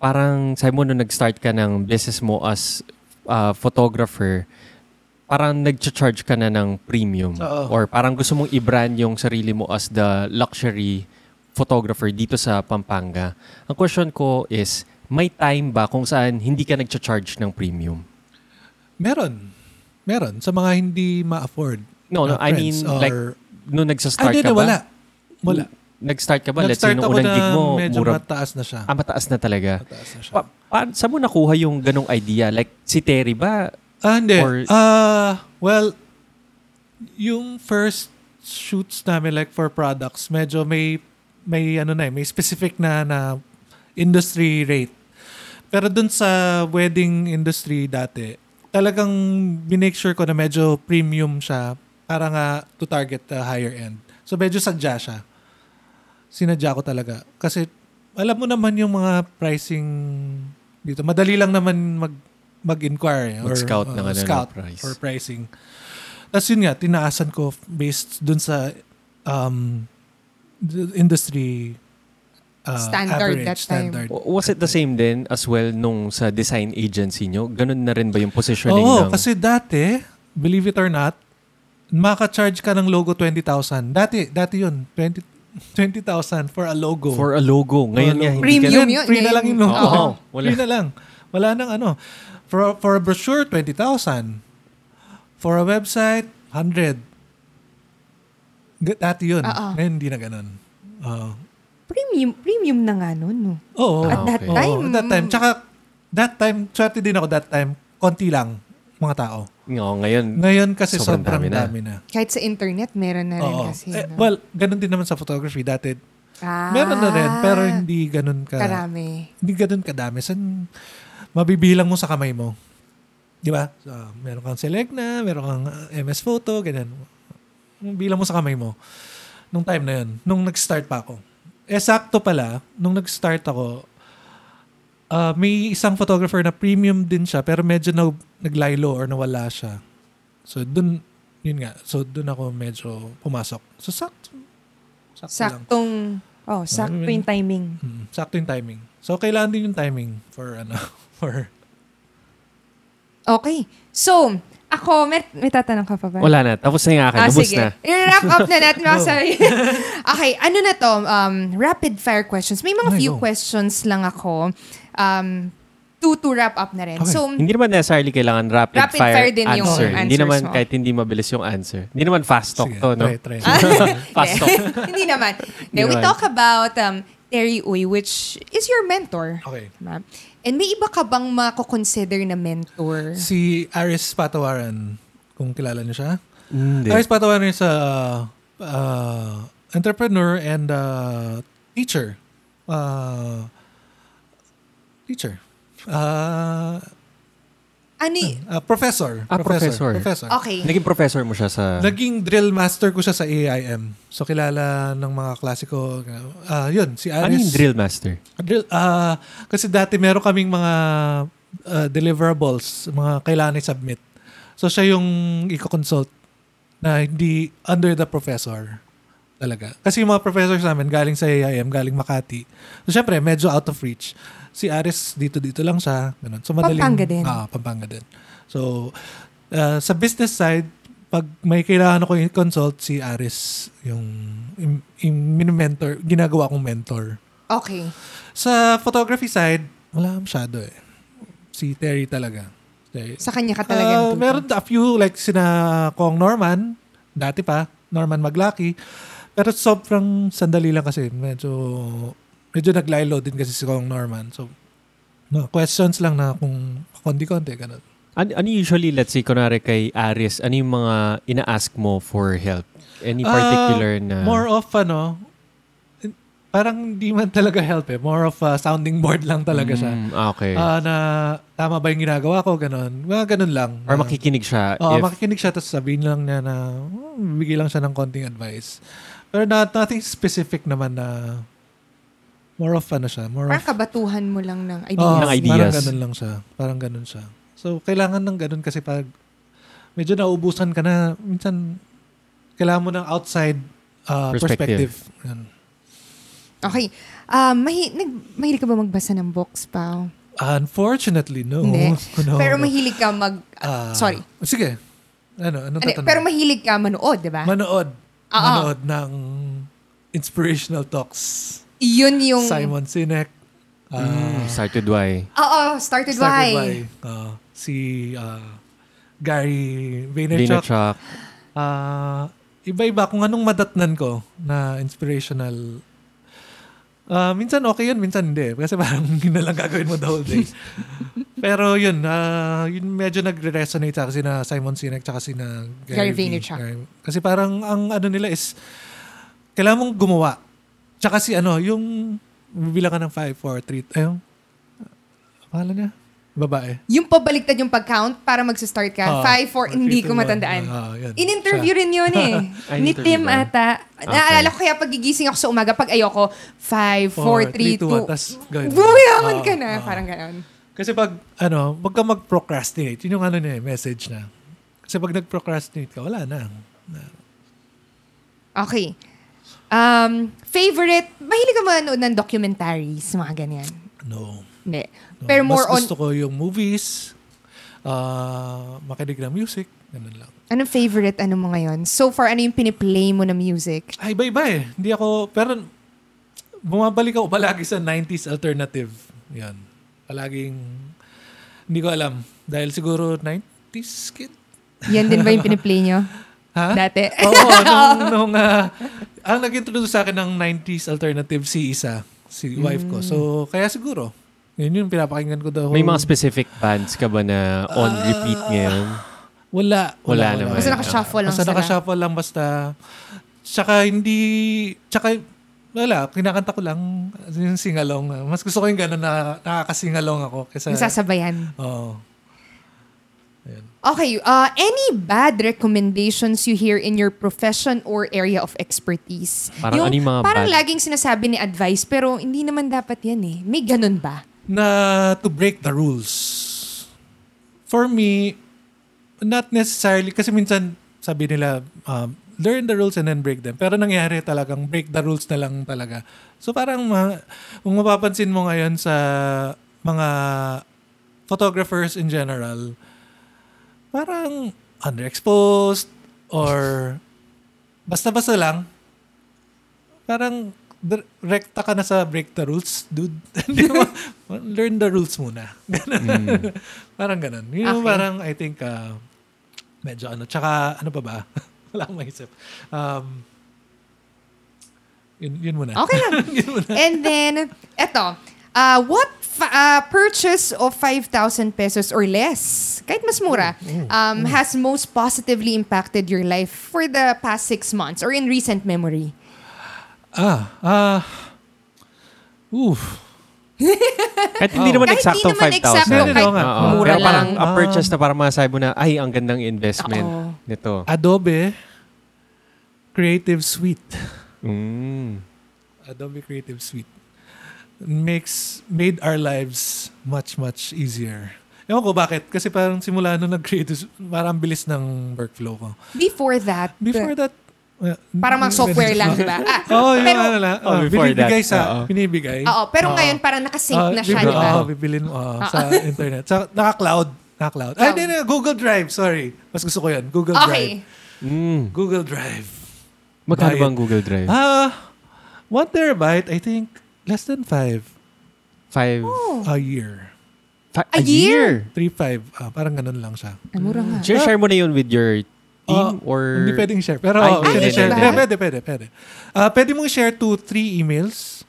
parang sabi mo nung nag-start ka ng business mo as uh, photographer, parang nag-charge ka na ng premium. Oo. Or parang gusto mong i-brand yung sarili mo as the luxury photographer dito sa Pampanga. Ang question ko is, may time ba kung saan hindi ka nag-charge ng premium? meron. Meron. Sa mga hindi ma-afford. No, no, na I mean, or- like, nung Ah, nag-start hindi ka na, ba? wala. Wala. Nag-start ka ba? Let's say, nung unang na gig mo, medyo mura. mataas na siya. Ah, mataas na talaga. Mataas na siya. Pa- pa- saan mo nakuha yung ganong idea? Like, si Terry ba? Ah, hindi. Or- Ah, well, yung first shoots namin like for products, medyo may may ano na eh, may specific na na industry rate. Pero dun sa wedding industry dati, talagang binake sure ko na medyo premium siya para nga to target the higher end. So medyo sadya siya. Sinadya ko talaga. Kasi alam mo naman yung mga pricing dito. Madali lang naman mag mag-inquire. or, Mag-scout ng uh, ano, ng scout price. or pricing. Tapos yun nga, tinaasan ko based dun sa um, industry uh, Standard average, that time. standard. Was it the same din as well nung sa design agency nyo? Ganon na rin ba yung positioning Oo, ng... kasi dati, believe it or not, maka-charge ka ng logo 20,000. Dati, dati yun, 20 20,000 for a logo. for a logo. Ngayon For a nga, hindi ka Premium na- yun. Free na lang yung logo. Oo, wala. Free na lang. Wala nang ano. For, for a brochure, 20,000. For a website, 100. G- Dati yun. Oo. Ngayon, hindi na ganun. Oo. Premium, premium na nga nun, no? Oo. At that okay. time. Oo, that time. Tsaka, that time, swerte din ako that time. Konti lang mga tao. Oo, ngayon, Ngayon kasi Sobrang sobrang, dami dami, na. na. Kahit sa internet, meron na rin Oo. kasi. Eh, no? well, ganun din naman sa photography. Dati, ah, meron na rin, pero hindi ganun ka, Karami. hindi ganun kadami. San, mabibilang mo sa kamay mo. Di ba? So, meron kang Selecna, meron kang uh, MS Photo, ganyan. Bilang mo sa kamay mo. Nung time na yun. Nung nag-start pa ako. Eh, sakto pala, nung nag-start ako, ah, may isang photographer na premium din siya, pero medyo na, naglaylo or nawala siya. So, dun, yun nga. So, dun ako medyo pumasok. So, sakto. Sakto lang. Saktong, oh, sakto yung timing. Mm, sakto yung timing. So, kailangan din yung timing for, ano, for, Okay. So, ako, may, may tatanong ka pa ba? wala na. Tapos na yung akin. Ah, Lubos sige. na. I-wrap up na natin. mga sabi. okay, ano na to? Um, rapid fire questions. May mga Okay, few go. questions lang ako. Um, to, to wrap up na rin. Okay. So, Hindi naman necessarily kailangan rapid, Rapid fire, fire din yung answer. Hindi answers naman mo. kahit hindi mabilis yung answer. Hindi naman fast talk sige, to, no? try, try. fast hindi. talk. hindi naman. Hindi we naman. talk about um, Terry Uy, which is your mentor. Okay. Diba? And may iba ka bang mako-consider na mentor? Si Aris Patawaran, kung kilala niyo siya. Hindi. Aris Patawaran is a uh, entrepreneur and uh, teacher. Uh, teacher. Uh, Ano y- uh, professor. Ah, professor. Professor. Okay. Naging professor mo siya sa... Naging drill master ko siya sa AIM. So, kilala ng mga klasiko. Uh, yun, si Aris. ano yung drill master? Drill, ah, kasi dati meron kaming mga ah, deliverables, mga kailangan i-submit. So siya yung i-consult na hindi under the professor talaga. Kasi yung mga professors namin galing sa AIM, galing Makati. So syempre, medyo out of reach. Si Aris, dito-dito lang siya. Ganun. So madaling... Pampanga din. Ah, Pampanga din. So, ah, sa business side, pag may kailangan ako i-consult, si Aris yung, yung, yung mini-mentor, ginagawa kong mentor. Okay. Sa photography side, wala masyado eh. Si Terry talaga. Terry. Sa kanya ka talaga natuto. meron a few like sina Kong Norman, dati pa, Norman Maglaki. Pero sobrang sandali lang kasi. Medyo, medyo naglaylo din kasi si Kong Norman. So, no, questions lang na kung konti-konti, ganun. Ano, ano usually, let's say, kunwari kay Aris, ano yung mga ina-ask mo for help? Any Ah, particular na... More of ano, parang di man talaga help eh. More of a sounding board lang talaga siya. Mm, ah, okay. Ah, na tama ba yung ginagawa ko, ganun. Mga ganun lang. Or Na- makikinig siya Oo, if... makikinig siya tapos sabihin lang niya na oh, bibigay lang siya ng konting advice. Pero not, nothing specific naman na more of ano siya. More Parang of, kabatuhan mo lang ng ideas. Ng ideas. Parang ganun lang siya. Parang ganun siya. So, kailangan ng ganun kasi pag medyo naubusan ka na, minsan, kailangan mo ng outside uh, Perspective. perspective. Yan. Okay. Um, mahi- nag- mahilig ka ba magbasa ng books, Pao? Unfortunately, no. Hindi. No, Pero no. mahilig ka mag... Ah, sorry. Sige. Ano, ano Hindi, tatanong? pero mahilig ka manood, di ba? Manood. Oo. Manood ng inspirational talks. Yun yung... Simon Sinek. ah, Mm, started why? Oo, started, started why? by ah, si ah, Gary Vaynerchuk. Vaynerchuk. Ah, iba-iba kung anong madatnan ko na inspirational. Ah, minsan okay yun, minsan hindi. Kasi parang yun na lang gagawin mo the whole day. Pero yun, ah, yun medyo nagre-resonate sa kasi na Simon Sinek tsaka si na Gary V. Vaynerchuk. Gary- Kasi parang ang ano nila is kailangan mong gumawa. Tsaka si ano, yung bibilang ka ng 5, 4, 3, ayun. Pangalan niya? Babae. Yung pabaliktad yung pag-count para mag-start ka. Ah, 5, 4, hindi ko matandaan. Ah, yun. In-interview rin yun eh. Ni Tim ba? ata. Naalala ko kaya pag gigising ako sa umaga, pag ayoko, 5, 4, 3, 2. tas gawin mo. Bumayaman Ah, ka na. ah. Parang ganon. Kasi pag, ano, wag ka mag-procrastinate. Yun yung ano niya, eh, message na. Kasi pag nag-procrastinate ka, wala na. Okay. Um, favorite, mahilig ka manood ng documentaries, mga ganyan. No. Hindi. no. Pero Mas more on, gusto ko yung movies, uh, makinig ng music, ganun lang. anong favorite ano mo ngayon? So far, ano yung piniplay mo na music? Ay, iba-iba eh. Hindi ako, pero bumabalik ako palagi sa 90s alternative. Yan. Palaging, hindi ko alam. Dahil siguro 90s kid. Yan din ba yung piniplay nyo? Ha? Dati? Oo, nung, nung ah, ang nag-introduce sa akin ng 90s alternative si Isa, si wife ko. So, kaya siguro, yun yung pinapakinggan ko daw. May mga specific bands ka ba na on repeat ngayon? Wala. Wala naman. Basta naka-shuffle lang Basta sila. naka-shuffle lang basta. Tsaka hindi, tsaka wala, kinakanta ko lang yung singalong. Mas gusto ko yung gano'n na nakakasingalong ako. Kaysa, Nasasabayan. Oo. Ayan. Okay, uh, any bad recommendations you hear in your profession or area of expertise? Parang ano yung mga Parang bad? laging sinasabi ni advice, pero hindi naman dapat yan eh. May ganun ba? na to break the rules. For me, not necessarily, kasi minsan sabi nila, um, learn the rules and then break them. Pero nangyari talagang break the rules na lang talaga. So parang ma- kung mapapansin mo ngayon sa mga photographers in general, parang underexposed or basta-basta lang. Parang rekta ka na sa break the rules, dude. Hindi mo, learn the rules muna. Ganun. parang ganun. Yun yung Okay. parang, I think, uh, medyo ano. Tsaka, ano pa ba? Wala akong maisip. Um, yun, yun muna. Okay lang. yun muna. And then, eto, uh, what uh, purchase of 5,000 pesos or less, kahit mas mura, um, has most positively impacted your life for the past six months or in recent memory? Ah, ah, oof. Kahit hindi naman Kahit eksaktong hindi naman 5,000. eksakto, kahit Oo. mura Pero parang lang. a purchase na para masabi mo na, ay, ang gandang investment Oo. nito. Adobe Creative Suite. Mm. Adobe Creative Suite makes made our lives much much easier. Ewan ko bakit kasi parang simula nung nag-creative parang ang bilis ng workflow ko. Before that, Before that uh, parang mga software lang, di ba? Ah, Oh, yung pero, ano lang. Oh, Oh, before binibigay that, sa oo. binibigay. oo, pero Oo. ngayon parang nakasync Ah, na siya, di ba? Oo, bibilin mo oo, sa internet. Sa naka-cloud. Naka-cloud. Ay, Cloud. hindi, hindi, Google Drive. Sorry. Mas gusto ko yan. Google Drive. Okay. Mm. Google Drive. Magkano ba ang Google Drive? Ah, one terabyte, I think, less than five Five. Oh, a year. fi- A year? Three, five. Ah, parang ganun lang siya. ah, mura nga. Share, share mo na yun with your team Ah, or... Hindi pwedeng share. Pero Ay, pwede share. Yeah, pwede, pwede, pwede. Ah, pwede mong share to three emails.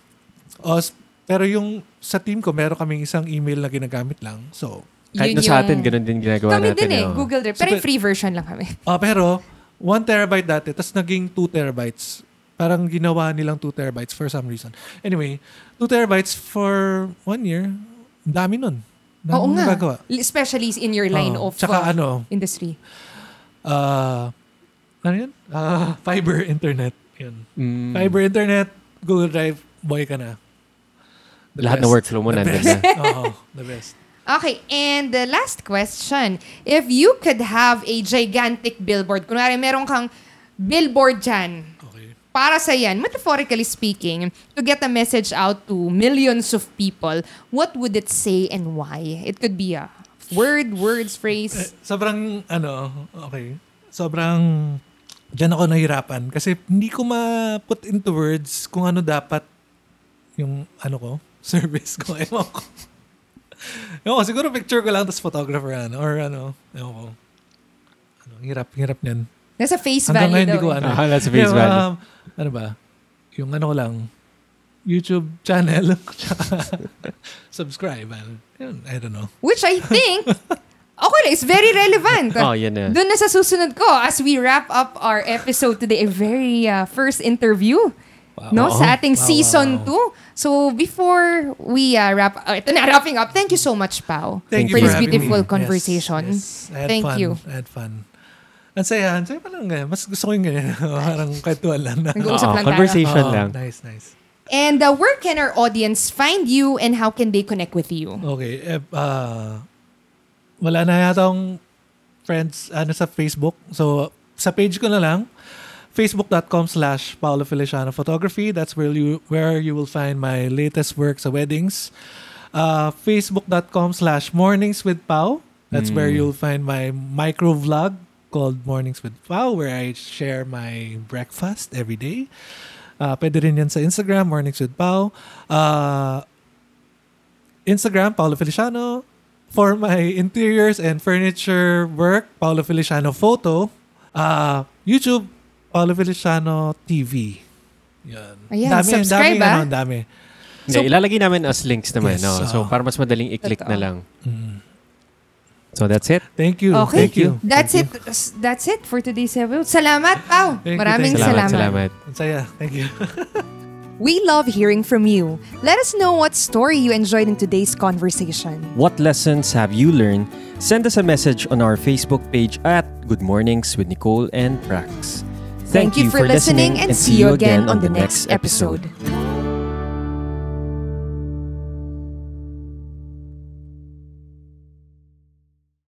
S- pero yung sa team ko, meron kaming isang email na ginagamit lang. So, Kahit Yun na sa yung- atin, ganun din ginagawa Kami natin. din eh, oh. Google Drive. Pero So, yung free version lang kami. Ah, pero 1 terabyte dati, tapos naging 2 terabytes. Parang ginawa nilang 2 terabytes for some reason. Anyway, 2 terabytes for one year, dami nun. Dami Oo nga. nagagawa. Especially in your line Oo. of Tsaka uh, ano, industry. ah, ano yun? Ah, fiber internet. Yun. Mm. Fiber internet, Google Drive, boy ka na. The Lahat best. na workflow mo The nandun best. na. Oo, the best. Okay, and the last question. If you could have a gigantic billboard, kunwari meron kang billboard dyan. Para sa yan, metaphorically speaking, to get a message out to millions of people, what would it say and why? It could be a word, words, Eh, phrase. sobrang, ano, okay. Sobrang, dyan ako nahirapan. Kasi hindi ko ma-put into words kung ano dapat yung, ano ko, service ko. Ewan ko. Ewan ko, siguro picture ko lang, tapos photographer, ano, or ano, ewan ko. Ano, hirap, hirap niyan. Nasa face Hanggang value ngayon, daw. di ko eh. ano. Ah, nasa face value. um, ano ba? Yung ano ko lang, YouTube channel, subscribe. Yun, I don't know. Which I think, okay lang, it's very relevant. Oh, yan na. Doon na sa susunod ko, as we wrap up our episode today, a very uh, first interview. No, Wow. sa ating Wow, season wow, 2. So before we uh, wrap, uh, ito na, wrapping up, thank you so much, Pao. Thank for you this having beautiful me. conversation. Yes, yes. I had Thank fun. you. I had fun. Ang saya. Ang saya pa ganyan. Mas gusto ko yung ganyan. Parang kwentuhan lang na. Nag-uusap Oo, lang tayo. conversation Oo, lang. Nice, nice. And uh, where can our audience find you and how can they connect with you? Okay. Eh, ah, wala na yata akong friends ano, sa Facebook. So, sa page ko na lang, facebook.com slash Paolo Feliciano Photography. That's where you where you will find my latest work sa weddings. Uh, facebook.com slash mornings with Pao. That's where you'll find my micro vlog called Mornings with Pao where I share my breakfast every day. Uh, pwede rin yan sa Instagram, Mornings with Pao. Uh, Instagram, Paolo Feliciano. For my interiors and furniture work, Paolo Feliciano Photo. Uh, YouTube, Paolo Feliciano TV. Yan. Ayan, subscribe, dami, ah. ano, ang dami. Hindi, ilalagay namin as links naman. Yes, no? So, oo. para mas madaling i-click na lang. Mm. So, that's it. Thank you. Okay. Thank you. That's Thank it. That's it for today's episode. Salamat, Pao. Thank you, Maraming thank you. Salamat, salamat. salamat. Saya. Thank you. We love hearing from you. Let us know what story you enjoyed in today's conversation. What lessons have you learned? Send us a message on our Facebook page at Good Mornings with Nicole and Prax. Thank, you for listening and see you again on the next episode.